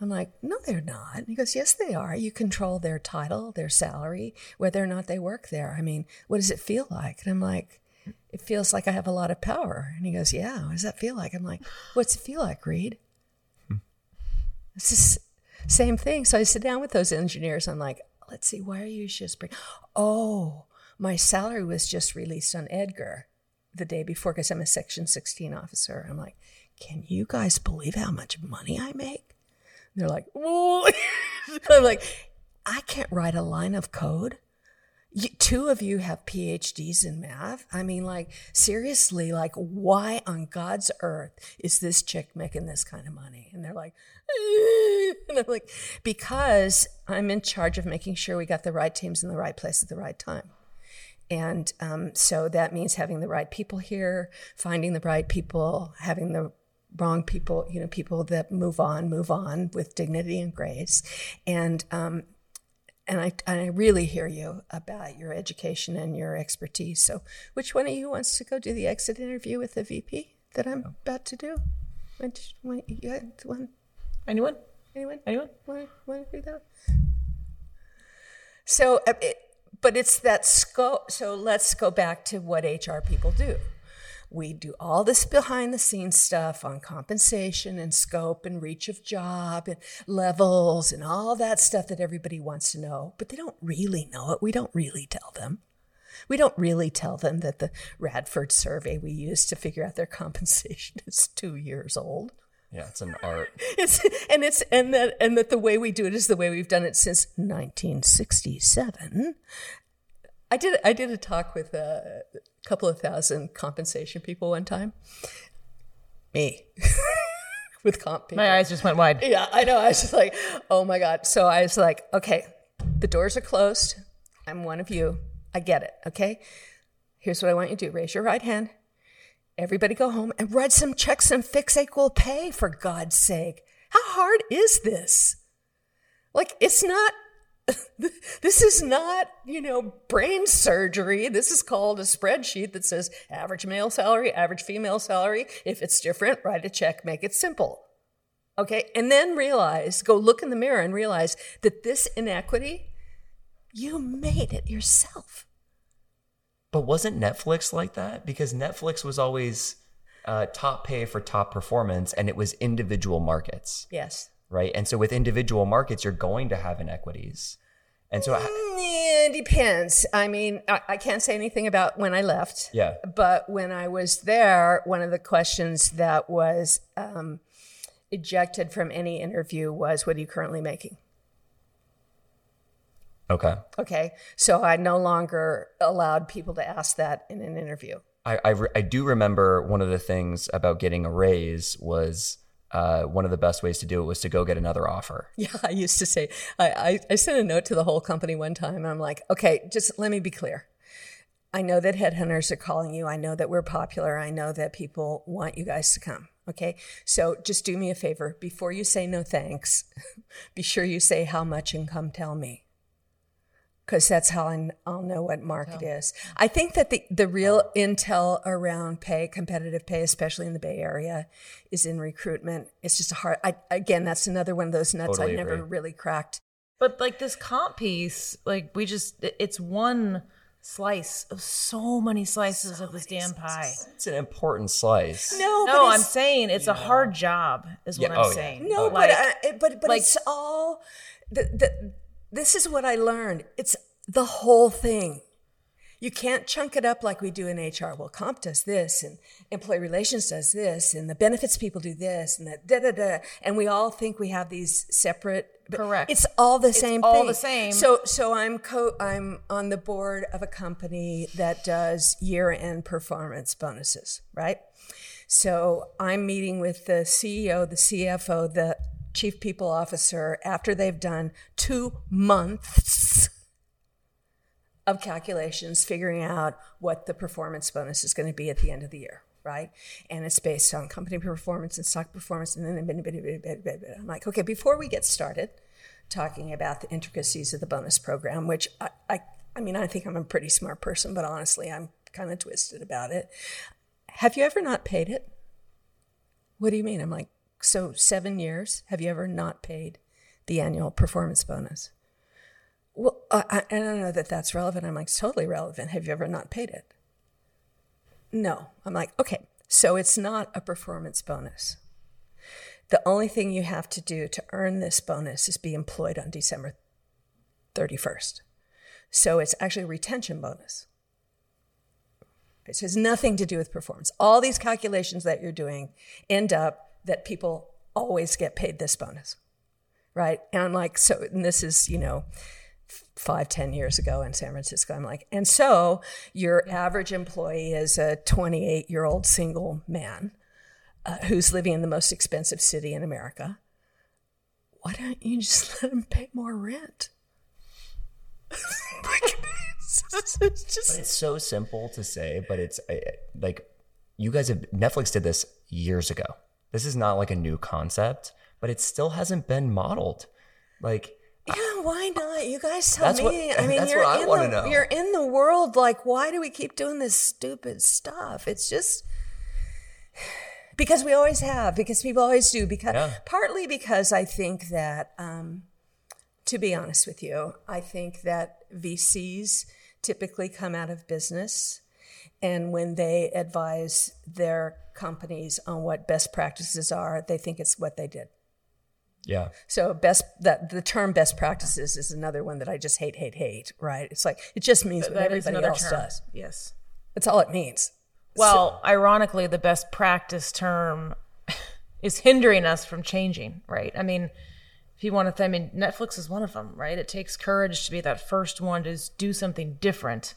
I'm like, "No, they're not." And he goes, "Yes, they are. You control their title, their salary, whether or not they work there. I mean, what does it feel like?" And I'm like, "It feels like I have a lot of power." And he goes, "Yeah. What does that feel like?" I'm like, "What's it feel like, Reed?" Hmm. It's just same thing. So I sit down with those engineers. I'm like, let's see, why are you shispering? Oh, my salary was just released on Edgar the day before because I'm a Section 16 officer. I'm like, can you guys believe how much money I make? They're like, Whoa. I'm like, I can't write a line of code. Two of you have PhDs in math. I mean, like, seriously, like, why on God's earth is this chick making this kind of money? And they're like, and I'm like, because I'm in charge of making sure we got the right teams in the right place at the right time. And um, so that means having the right people here, finding the right people, having the wrong people, you know, people that move on, move on with dignity and grace. And um, and I, I really hear you about your education and your expertise. So, which one of you wants to go do the exit interview with the VP that I'm about to do? Which one? Got one? Anyone? Anyone? Anyone? Want, want to do that? So, uh, it, but it's that scope. So let's go back to what HR people do. We do all this behind the scenes stuff on compensation and scope and reach of job and levels and all that stuff that everybody wants to know, but they don't really know it. We don't really tell them. We don't really tell them that the Radford survey we used to figure out their compensation is two years old. Yeah, it's an art. It's and it's and that and that the way we do it is the way we've done it since 1967. I did I did a talk with a couple of thousand compensation people one time. Me. with comp people. My eyes just went wide. Yeah, I know. I was just like, oh my God. So I was like, okay, the doors are closed. I'm one of you. I get it. Okay. Here's what I want you to do raise your right hand. Everybody go home and write some checks and fix equal pay, for God's sake. How hard is this? Like, it's not, this is not, you know, brain surgery. This is called a spreadsheet that says average male salary, average female salary. If it's different, write a check, make it simple. Okay. And then realize, go look in the mirror and realize that this inequity, you made it yourself. But wasn't Netflix like that? Because Netflix was always uh, top pay for top performance, and it was individual markets, Yes. right? And so with individual markets, you're going to have inequities. And so, Yeah, it depends. I mean, I, I can't say anything about when I left. yeah, But when I was there, one of the questions that was um, ejected from any interview was, What are you currently making? okay. Okay. So I no longer allowed people to ask that in an interview. I, I, re- I do remember one of the things about getting a raise was uh, one of the best ways to do it was to go get another offer. Yeah, I used to say, I, I, I sent a note to the whole company one time. And I'm like, okay, just let me be clear. I know that headhunters are calling you. I know that we're popular. I know that people want you guys to come. Okay. So just do me a favor. Before you say no thanks, be sure you say how much and come tell me. Because that's how I- I'll know what market is. I think that the, the real intel around pay, competitive pay, especially in the Bay Area, is in recruitment. It's just a hard, I, again, that's another one of those nuts Totally I've never agree. really cracked. But like this comp piece, like we just, it's one slice of so many slices of this damn pie. It's an important slice. No, No, but I'm saying it's a hard job, is what Yeah, I'm oh, yeah. saying. No, like, but uh, it- but but like- it's all. The, the, this is what I learned. It's the whole thing. You can't chunk it up like we do in HR. Well, comp does this, and employee relations does this, and the benefits people do this, and the da da da. And we all think we have these separate. Correct. It's all the same. all thing. the same. So, so I'm co. I'm on the board of a company that does year-end performance bonuses. Right. So I'm meeting with the CEO, the CFO, the chief people officer after they've done two months of calculations figuring out what the performance bonus is going to be at the end of the year, right? And it's based on company performance and stock performance. And then I'm like, okay, before we get started talking about the intricacies of the bonus program, which I, I, I mean, I think I'm a pretty smart person, but honestly, I'm kind of twisted about it. Have you ever not paid it? What do you mean? I'm like, so seven years, have you ever not paid the annual performance bonus? Well, I, I don't know that that's relevant. I'm like, it's totally relevant. Have you ever not paid it? No. I'm like, okay, so it's not a performance bonus. The only thing you have to do to earn this bonus is be employed on December 31st. So it's actually a retention bonus. It has nothing to do with performance. All these calculations that you're doing end up that people always get paid this bonus, right? And I'm like, so, and this is, you know, five, ten years ago in San Francisco. I'm like, and so your average employee is a 28 year old single man uh, who's living in the most expensive city in America. Why don't you just let him pay more rent? it's just it's so simple to say, but it's like you guys have Netflix did this years ago. This is not like a new concept, but it still hasn't been modeled. Like Yeah, why not? You guys tell That's me. what- I mean, you're I in the. You're in the world. Like, why do we keep doing this stupid stuff? It's just because we always have. Because people always do. Because Yeah. partly because I think that, um, to be honest with you, I think that VCs typically come out of business, and when they advise their companies on what best practices are, they think it's what they did. yeah, So best that the term best practices is another one that I just hate, hate, hate. Right? It's like it just means what everybody else term. does. Yes. That's all it means. Well, ironically, the best practice term is hindering us from changing, right? I mean, if you want to, th- I mean, Netflix is one of them, right? It takes courage to be that first one to do something different,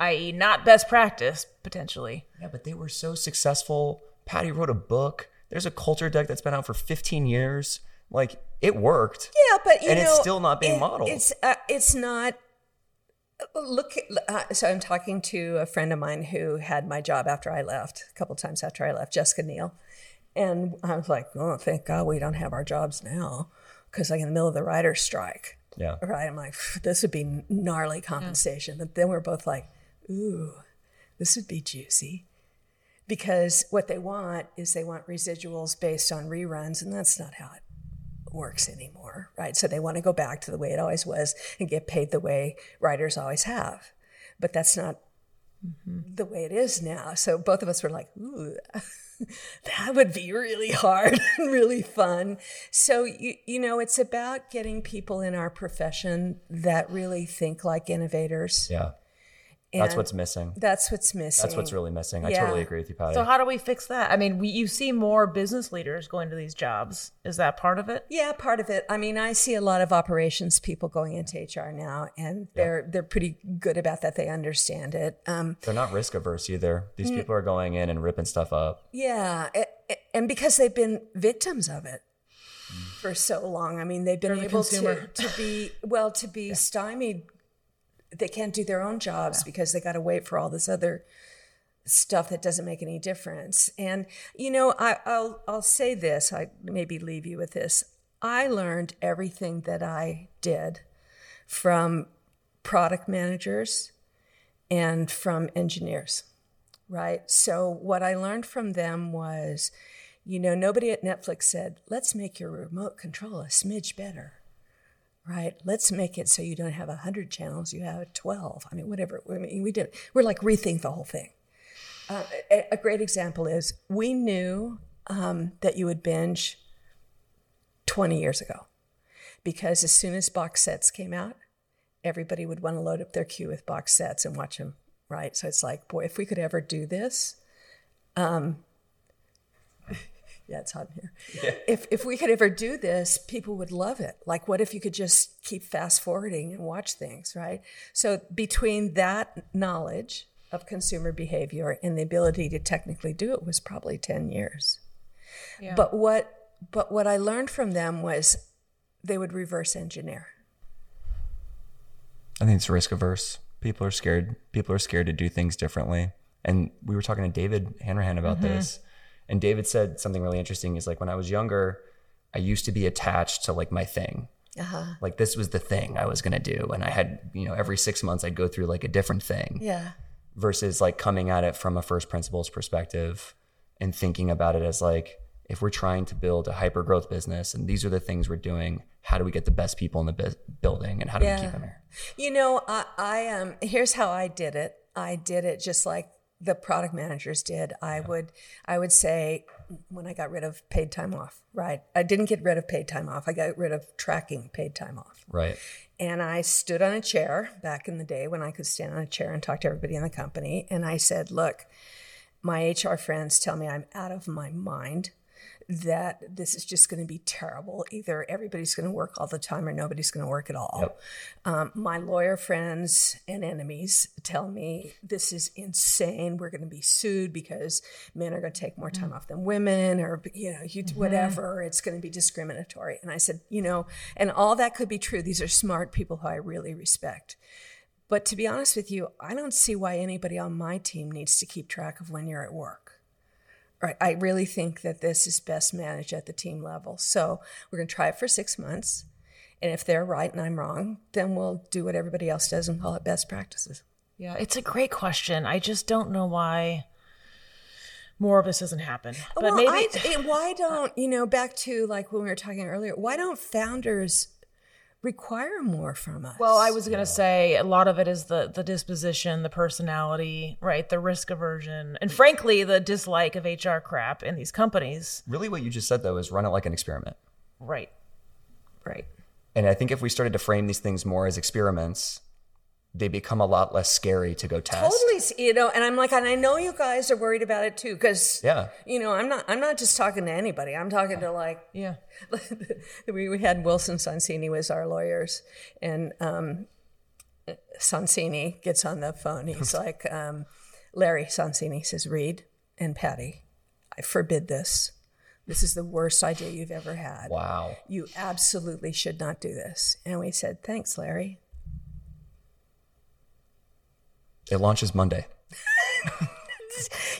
i.e., not best practice, potentially. yeah. But they were so successful. Patty wrote a book. There's a culture deck that's been out for 15 years. Like it worked. Yeah, but you And know, it's still not being it- modeled. It's uh, it's not. Look, uh, so I'm talking to a friend of mine who had my job after I left, a couple times after I left, Jessica Neal, and I was like, "Oh, thank God we don't have our jobs now," because like in the middle of the writer's strike, Yeah. right? I'm like, this would be gnarly compensation. But then we're both like, ooh, this would be juicy. Because what they want is they want residuals based on reruns, and that's not how it works anymore, right? So they want to go back to the way it always was and get paid the way writers always have. But that's not mm-hmm. the way it is now. So both of us were like, ooh, that would be really hard and really fun. So, you, you know, it's about getting people in our profession that really think like innovators. Yeah. That's what's missing. That's what's missing. That's what's really missing. I totally agree with you, Patty. So, how do we fix that? I mean, we, you see more business leaders going to these jobs. Is that part of it? Yeah, part of it. I mean, I see a lot of operations people going into HR now, and they're they're pretty good about that. They understand it. Um, They're not risk averse either. Mm. These people are going in and ripping stuff up. yeah, a- a- and because they've been victims of it for so long. I mean, they've been the able to, consumer. to be well to be stymied. They can't do their own jobs because they got to wait for all this other stuff that doesn't make any difference. And you know, I, I'll I'll say this. I maybe leave you with this. I learned everything that I did from product managers and from engineers, right? So what I learned from them was, you know, nobody at Netflix said, "Let's make your remote control a smidge better." Right? Let's make it so you don't have 100 channels, you have 12. I mean, whatever. I mean, we did, we're like rethink the whole thing. Uh, a, great example is we knew um, that you would binge 20 years ago because as soon as box sets came out, everybody would want to load up their queue with box sets and watch them, right? So it's like, boy, if we could ever do this, um, yeah, it's hot in here. If if we could ever do this, people would love it. Like, what if you could just keep fast forwarding and watch things, right? So between that knowledge of consumer behavior and the ability to technically do it was probably ten years. But what but what I learned from them was they would reverse engineer. I think it's risk averse. People are scared. People are scared to do things differently. And we were talking to David Hanrahan about mm-hmm. this. And David said something really interesting. He's like, when I was younger, I used to be attached to like my thing. Uh-huh. Like this was the thing I was gonna do. And I had, you know, every six months I'd go through like a different thing. Yeah. versus like coming at it from a first principles perspective and thinking about it as like if we're trying to build a hyper growth business and these are the things we're doing how do we get the best people in the bu- building and how do we keep them here You know, I, I um here's how I did it. I did it just like the product managers did. I would I would say when I got rid of paid time off, right? I didn't get rid of paid time off. I got rid of tracking paid time off. right And I stood on a chair back in the day when I could stand on a chair and talk to everybody in the company. And I said, Look, my HR friends tell me I'm out of my mind, that this is just going to be terrible. Either everybody's going to work all the time or nobody's going to work at all. Um, my lawyer friends and enemies tell me this is insane. We're going to be sued because men are going to take more time off than women, or you know, you, whatever. It's going to be discriminatory. And I said, you know, and all that could be true. These are smart people who I really respect. But to be honest with you, I don't see why anybody on my team needs to keep track of when you're at work. Right. I really think that this is best managed at the team level. So we're going to try it for six months. And if they're right and I'm wrong, then we'll do what everybody else does and call it best practices. Yeah, it's a great question. I just don't know why more of this doesn't happen. But well, maybe I, why don't, you know, back to like when we were talking earlier, why don't founders require more from us? Well, I was gonna say a lot of it is the the disposition, the personality, right? The risk aversion, and frankly, the dislike of HR crap in these companies. really what you just said though is run it like an experiment Right. Right. and i think if we started to frame these things more as experiments they become a lot less scary to go test Totally, you know, and I'm like, and I know you guys are worried about it too, because Yeah. you know, I'm not, I'm not just talking to anybody. I'm talking to like, Yeah. we, we had Wilson Sonsini was our lawyers, and um, Sonsini gets on the phone. He's like, um, Larry Sonsini says, Reed and Patty, I forbid this. This is the worst idea you've ever had. wow You absolutely should not do this. And we said, thanks, Larry. It launches monday.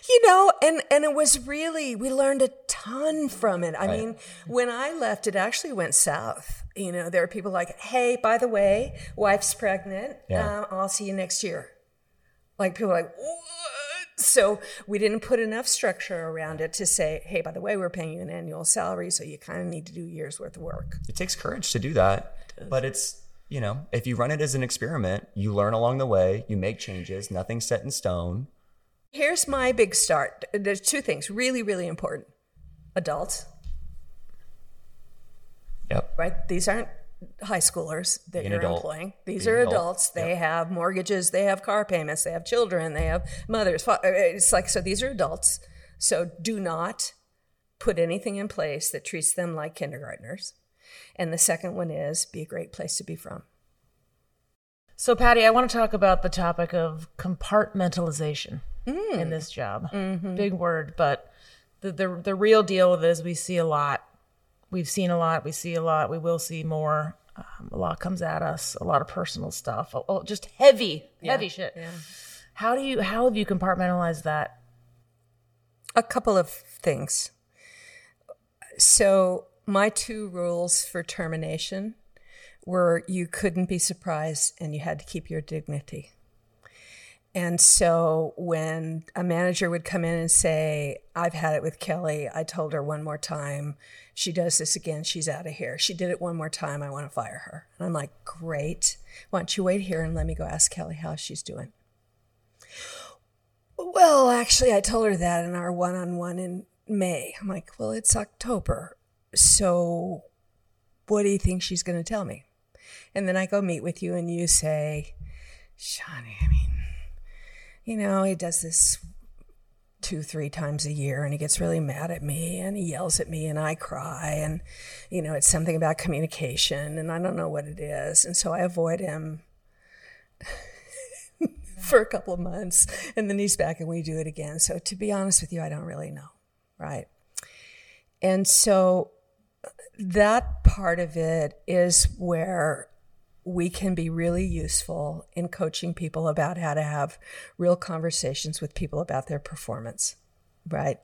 You know and and it was really we learned a ton from it. I mean when i left it actually went south. You know there were people like hey by the way wife's pregnant. Yeah. um, i'll see you next year. Like people are like what? so we didn't put enough structure around it to say hey by the way we're paying you an annual salary so you kind of need to do a year's worth of work. It takes courage to do that but it's you know if you run it as an experiment you learn along the way you make changes nothing's set in stone here's my big start there's two things really really important adults yep right? These aren't high schoolers that Be an you're adult. employing. These Be an are adult. adults. They have mortgages, they have car payments, they have children, they have mothers. It's like, so these are adults. So do not put anything in place that treats them like kindergartners. And the second one is be a great place to be from. So, Patty, I want to talk about the topic of compartmentalization in this job. Big word, but the, the the real deal with it is we see a lot. We've seen a lot. We see a lot. We will see more. Um, a lot comes at us. A lot of personal stuff. Oh, oh, just heavy, heavy shit. How do you? How have you compartmentalized that? A couple of things. So, my two rules for termination were you couldn't be surprised and you had to keep your dignity. And so when a manager would come in and say, I've had it with Kelli, I told her one more time, she does this again, she's out of here. She did it one more time, I want to fire her. And I'm like, great. Why don't you wait here and let me go ask Kelli how she's doing? Well, actually, I told her that in our one on one in May. I'm like, well, it's October. So what do you think she's going to tell me? And then I go meet with you and you say, Shawnee, I mean, you know, he does this two, three times a year and he gets really mad at me and he yells at me and I cry. And, you know, it's something about communication and I don't know what it is. And so I avoid him for a couple of months and then he's back and we do it again. So to be honest with you, I don't really know. Right. And so that part of it is where we can be really useful in coaching people about how to have real conversations with people about their performance right?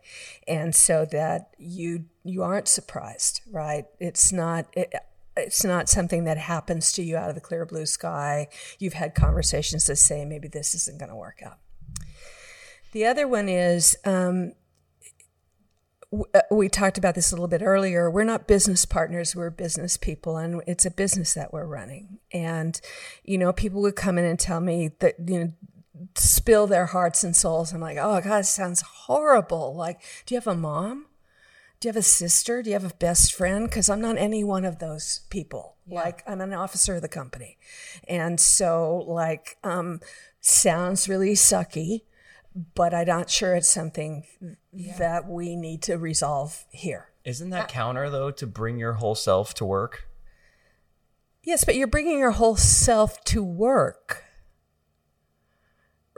And so that you you aren't surprised right? It's not it, it's not something that happens to you out of the clear blue sky. You've had conversations that say maybe this isn't going to work out. The other one is um, we talked about this a little bit earlier. We're not business partners, we're business people, and it's a business that we're running. And, you know, people would come in and tell me that, you know, spill their hearts and souls. I'm like, oh, God, it sounds horrible. Like, do you have a mom? Do you have a sister? Do you have a best friend? Because I'm not any one of those people. Yeah. Like, I'm an officer of the company. And so, like, um, sounds really sucky but I'm not sure it's something yeah. that we need to resolve here. Isn't that counter though to bring your whole self to work? Yes, but you're bringing your whole self to work.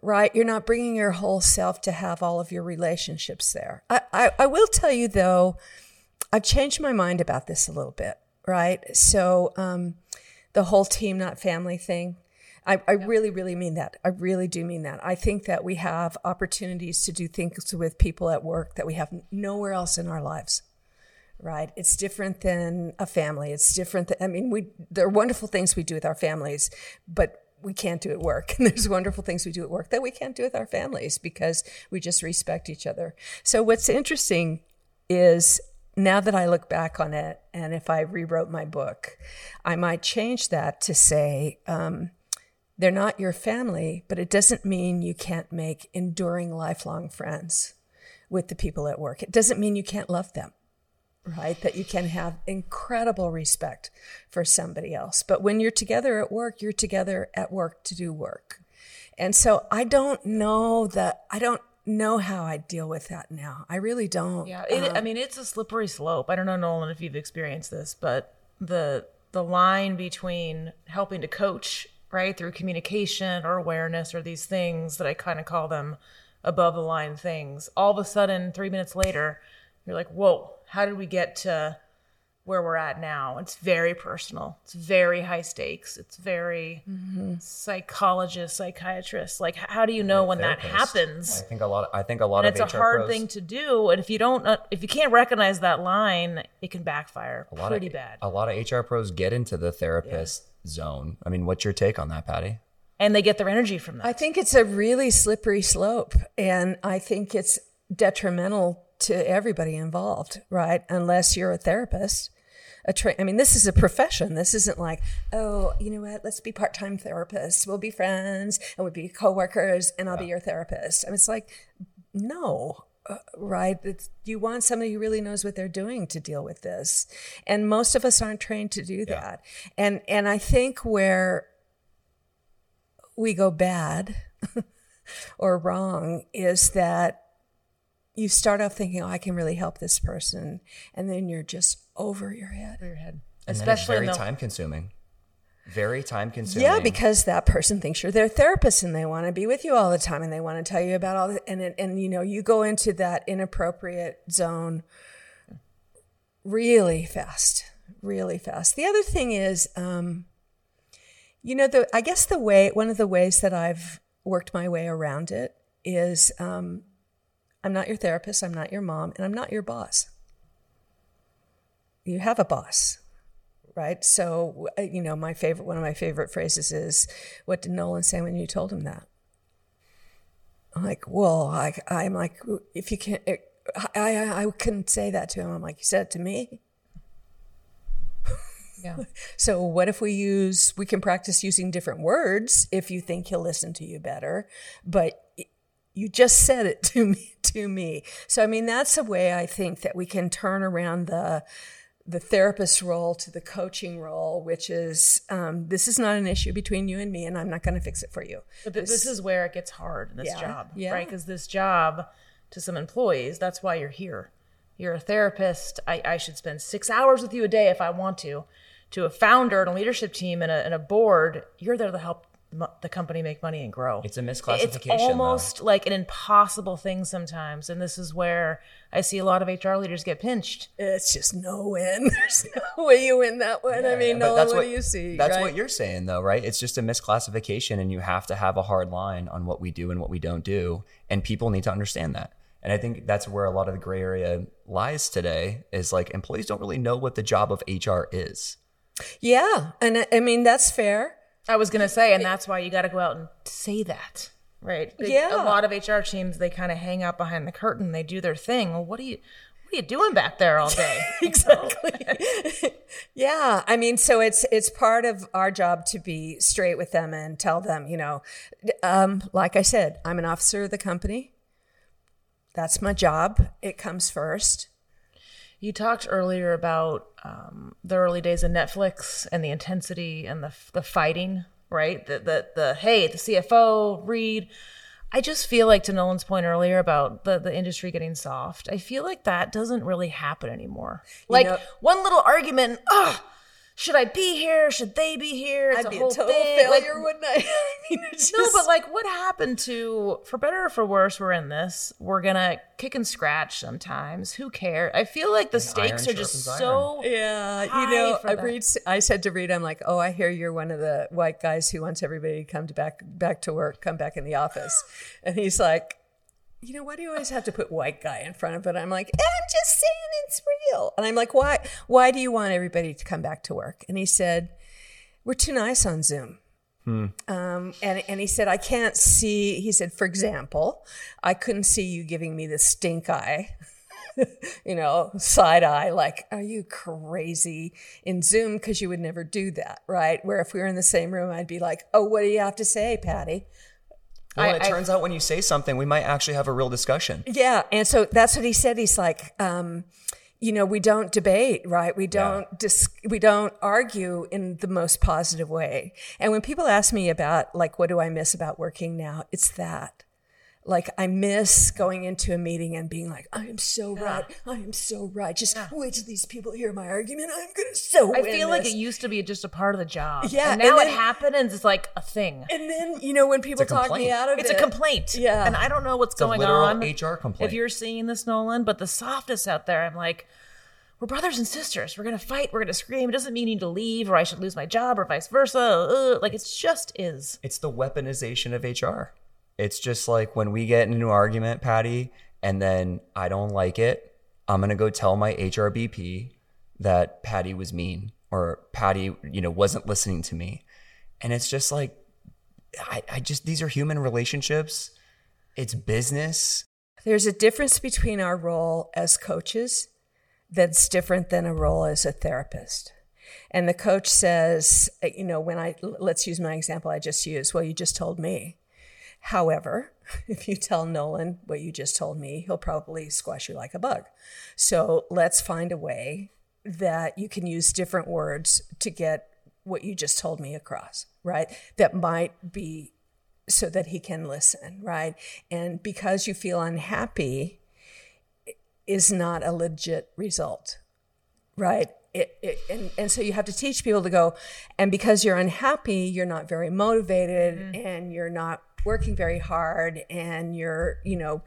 Right? You're not bringing your whole self to have all of your relationships there. I, I, I will tell you though, I've changed my mind about this a little bit, right? So, um, the whole team, not family thing. I, I really, really mean that. I really do mean that. I think that we have opportunities to do things with people at work that we have nowhere else in our lives. Right? It's different than a family. It's different. Than, I mean, we there are wonderful things we do with our families, but we can't do at work. And there's wonderful things we do at work that we can't do with our families because we just respect each other. So what's interesting is now that I look back on it, and if I rewrote my book, I might change that to say, um, they're not your family, but it doesn't mean you can't make enduring lifelong friends with the people at work. It doesn't mean you can't love them, right? That you can have incredible respect for somebody else. But when you're together at work, you're together at work to do work. And so I don't know that, I don't know how I deal with that now. I really don't. Yeah. It, um, I mean, it's a slippery slope. I don't know, Nolan, if you've experienced this, but the, the line between helping to coach right? Through communication or awareness or these things that I kind of call them above the line things. All of a sudden, three minutes later, you're like, whoa, how did we get to where we're at now? It's very personal. It's very high stakes. It's very mm-hmm. psychologist, psychiatrist. Like, how do you know when that happens? I think a lot. of, I think a lot and of it's a hard pros, thing to do. And if you don't, uh, if you can't recognize that line, it can backfire a lot pretty of, bad. A lot of HR pros get into the therapist zone. I mean, what's your take on that, Patty? And they get their energy from that. I think it's a really slippery slope. And I think it's detrimental to everybody involved, right? Unless you're a therapist. A tra- I mean, this is a profession. This isn't like, oh, you know what? Let's be part-time therapists. We'll be friends and we'll be coworkers, and I'll yeah. be your therapist. I mean, it's like, no, uh, right? It's, you want somebody who really knows what they're doing to deal with this, and most of us aren't trained to do that. Yeah. And and I think where we go bad or wrong is that you start off thinking, "Oh, I can really help this person," and then you're just over your head. Over your head, and especially very time consuming very time consuming. Yeah, because that person thinks you're their therapist and they want to be with you all the time and they want to tell you about all the and and you know you go into that inappropriate zone really fast, really fast. The other thing is, um, you know, the I guess the way one of the ways that I've worked my way around it is um, I'm not your therapist, I'm not your mom, and I'm not your boss. You have a boss right? So, uh, you know, my favorite, one of my favorite phrases is, "What did Nolan say when you told him that?" I'm like, well, I, I'm like, if you can't, I, I, I couldn't say that to him. I'm like, you said it to me. Yeah. so what if we use? We can practice using different words if you think he'll listen to you better, but you just said it to me to me so i mean that's a way i think that we can turn around the the therapist role to the coaching role, which is um, this is not an issue between you and me, and I'm not going to fix it for you. But th- this, is where it gets hard in this Yeah, job, yeah. right? Because this job, to some employees, that's why you're here. You're a therapist. I, I should spend six hours with you a day if I want to. To a founder and a leadership team and a, and a board, you're there to help the company make money and grow. It's a It's misclassification. though. almost like an impossible thing sometimes. And this is where I see a lot of HR leaders get pinched. It's just no win. There's no way you win that one. I mean, but no, that's what, what do you see? That's right? what you're saying, though, right? It's just a misclassification, and you have to have a hard line on what we do and what we don't do, and people need to understand that. And I think that's where a lot of the gray area lies today. Is like employees don't really know what the job of HR is. Yeah, and I, I mean that's fair. I was gonna say, and that's why you got to go out and say that, right? Big- Yeah. A lot of HR teams they kind of hang out behind the curtain. They do their thing. Well, what are you, what are you doing back there all day? exactly. yeah, I mean, so it's it's part of our job to be straight with them and tell them, you know, um, like I said, I'm an officer of the company. That's my job. It comes first. You talked earlier about um, the early days of Netflix and the intensity and the the fighting, right? The the the hey, the CFO Reed. I just feel like to Nolan's point earlier about the the industry getting soft. I feel like that doesn't really happen anymore. Like know- one little argument. Ah, should I be here? Should they be here? It's I'd be a total thing. Like, failure, wouldn't I? I mean, it's no, but like, what happened to, for better or for worse, we're in this. We're gonna kick and scratch sometimes. Who cares? I feel like the stakes are just sharpens so. Yeah, you know, for I that. read. I said to Reed, I'm like, oh, I hear you're one of the white guys who wants everybody to come to back back to work, come back in the office, and he's like, you know, why do you always have to put white guy in front of it? I'm like, I'm just saying it's real, and I'm like, why? Why do you want everybody to come back to work? And he said, we're too nice on Zoom. Um, and, and he said, I can't see, he said, for example, I couldn't see you giving me the stink eye, you know, side eye, like, are you crazy in Zoom? Because you would never do that, right? Where if we were in the same room, I'd be like, oh, what do you have to say, Patty? Well, I- it I- turns out when you say something, we might actually have a real discussion. Yeah. And so that's what he said. He's like, um, you know, we don't debate, right? We don't dis- we don't argue in the most positive way. And when people ask me about like what do I miss about working now, it's that. Like I miss going into a meeting and being like, I am so right. I am so right. Just wait till these people hear my argument. I'm gonna so I win feel like it used to be just a part of the job. Yeah, and now and it then- happened and it's like a thing. And then you know when people a talk me out of It's it, it's a complaint. Yeah. And I don't know what's a going literal on. HR complaint. If you're seeing this, Nolan, but the softness out there, I'm like, we're brothers and sisters. We're gonna fight. We're gonna scream. It doesn't mean you need to leave or I should lose my job or vice versa. Ugh. Like it just is. it's the weaponization of HR. It's just like when we get into an argument, Patty, and then I don't like it, I'm gonna go tell my HRBP that Patty was mean or Patty, you know, wasn't listening to me. And it's just like I, I just these are human relationships. It's business. There's a difference between our role as coaches that's different than a role as a therapist. And the coach says, you know, when I, let's use my example I just used, well, you just told me. However, if you tell Nolan what you just told me, he'll probably squash you like a bug. So let's find a way that you can use different words to get what you just told me across, right? That might be so that he can listen, right? And because you feel unhappy is not a legit result, right? It, it, and, and so you have to teach people to go, and because you're unhappy, you're not very motivated mm. and you're not working very hard and you're, you know,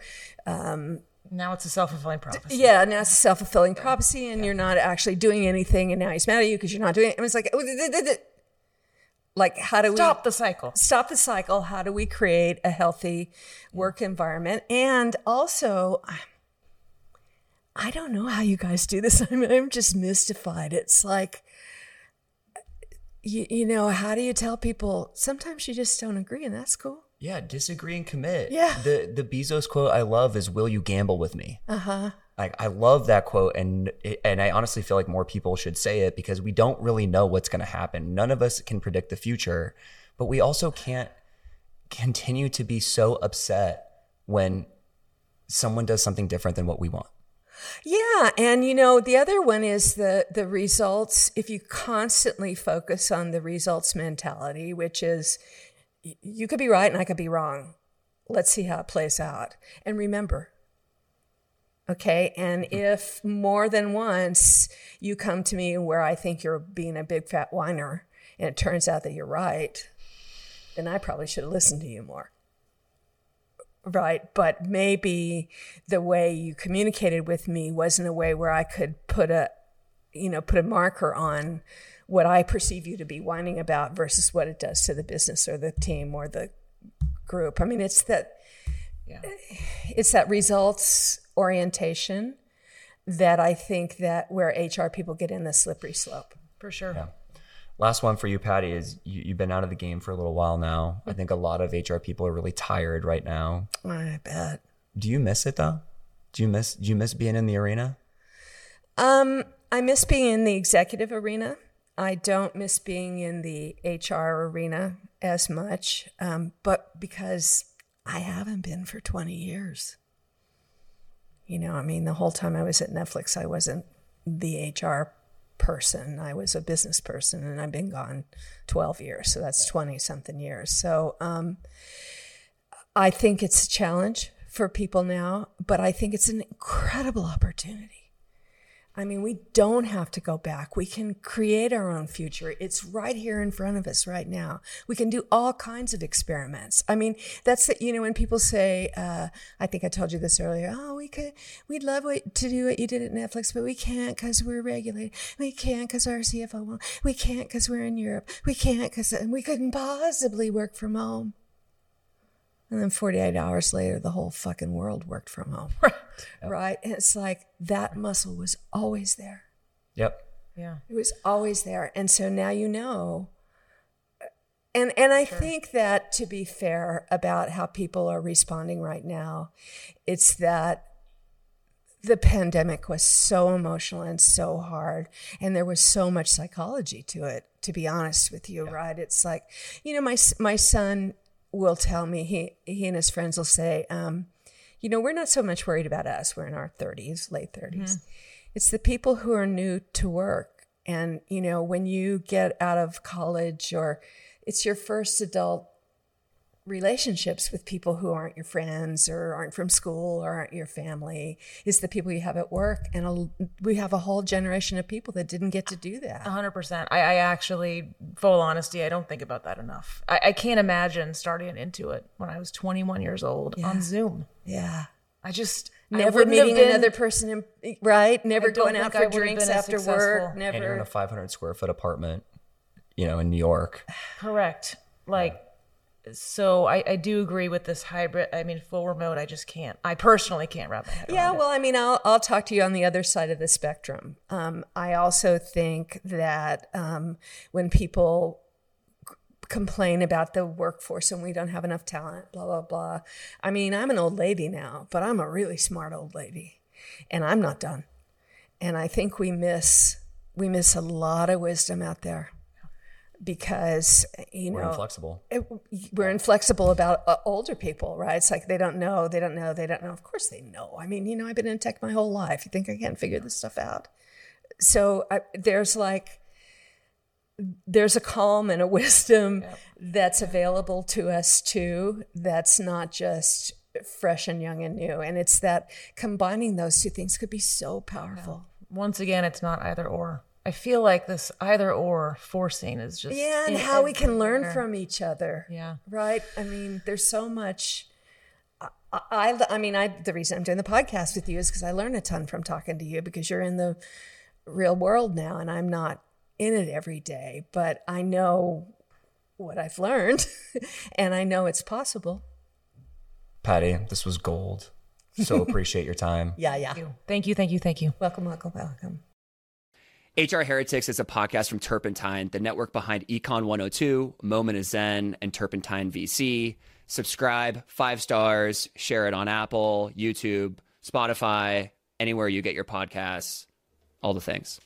um, Now it's a self fulfilling prophecy. yeah, now it's a self fulfilling prophecy and you're not actually doing anything and now he's mad at you because you're not doing it. And it's like, like, how do we Stop the cycle. stop the cycle. How do we create a healthy work environment? And also i don't know how you guys do this. I'm, I'm just mystified. It's like you, you know how do you tell people? Sometimes you just don't agree and that's cool Yeah, disagree and commit. Yeah. The the Bezos quote I love is "Will you gamble with me?" uh-huh Like I love that quote, and and I honestly feel like more people should say it because we don't really know what's going to happen. None of us can predict the future, but we also can't continue to be so upset when someone does something different than what we want. Yeah, and you know the other one is the the results. If you constantly focus on the results mentality, which is you could be right and I could be wrong. Let's see how it plays out. And remember, okay, and hmm. if more than once you come to me where I think you're being a big fat whiner, and it turns out that you're right, then I probably should have listened to you more right but maybe the way you communicated with me wasn't a way where i could put a you know put a marker on what i perceive you to be whining about versus what it does to the business or the team or the group i mean it's that yeah. it's that results orientation that i think that where hr people get in the slippery slope for sure yeah. Last one for you, Patty, is you, have been out of the game for a little while now. I think a lot of HR people are really tired right now. I bet. Do you miss it though? Do you miss do you miss being in the arena? Um, I miss being in the executive arena. I don't miss being in the HR arena as much, um, but because I haven't been for 20 years. You know, I mean, the whole time I was at Netflix, I wasn't the HR person. I was a business person and I've been gone 12 years. So that's 20 something years. So um, I think it's a challenge for people now, but I think it's an incredible opportunity. I mean, we don't have to go back. We can create our own future. It's right here in front of us right now. We can do all kinds of experiments. I mean, that's the, you know when people say, uh, I think I told you this earlier. Oh, we could, we'd love what, to do what you did at Netflix, but we can't because we're regulated. We can't because our CFO won't. We can't because we're in Europe. We can't because we couldn't possibly work from home. And then 48 hours later, the whole fucking world worked from home. Right. Yep. Right. And it's like that muscle was always there. Yep. Yeah. It was always there. And so now you know. Uh, and and I sure. think that to be fair about how people are responding right now, it's that the pandemic was so emotional and so hard and there was so much psychology to it to be honest with you yeah. right it's like you know my my son will tell me he he and his friends will say, um, you know, we're not so much worried about us. We're in our thirties, late 30s mm-hmm. It's the people who are new to work, and you know, when you get out of college or it's your first adult relationships with people who aren't your friends or aren't from school or aren't your family is the people you have at work and a, we have a whole generation of people that didn't get to do that. 100% I, I actually full honesty i don't think about that enough. I, I, can't imagine starting into it when i was 21 years old yeah. on zoom. Yeah. I just never meeting been, another person in, right? Never going out for drinks after work never and you're in a 500 square foot apartment you know in new york. Correct. Like yeah so I, I do agree with this hybrid. I mean, full remote. I just can't. I personally can't wrap my head yeah, well, I mean, I'll I'll talk to you on the other side of the spectrum. Um, I also think that um, when people complain about the workforce and we don't have enough talent, blah blah blah. I mean, I'm an old lady now, but I'm a really smart old lady, and I'm not done. And I think we miss we miss a lot of wisdom out there because you we're know inflexible. It, we're inflexible about uh, older people, right? It's like they don't know, they don't know, they don't know. Of course, they know. I mean, you know, I've been in tech my whole life. You think I can't figure this stuff out? So I, there's like there's a calm and a wisdom yep. that's available to us too. That's not just fresh and young and new, and it's that combining those two things could be so powerful. Yeah. Once again, it's not either or. I feel like this either or forcing is just yeah, and how we can learn from each other. Yeah, right. I mean, there's so much. I, I, I mean, I the reason I'm doing the podcast with you is because I learn a ton from talking to you because you're in the real world now, and I'm not in it every day, but I know what I've learned, and I know it's possible. Patty, this was gold. So appreciate your time. yeah, yeah. Thank you. Thank you. Thank you. Thank you. Welcome. Welcome. Welcome. HR Heretics is a podcast from Turpentine, the network behind Econ 102, Moment of Zen, and Turpentine VC. Subscribe, five stars, share it on Apple, YouTube, Spotify, anywhere you get your podcasts, all the things.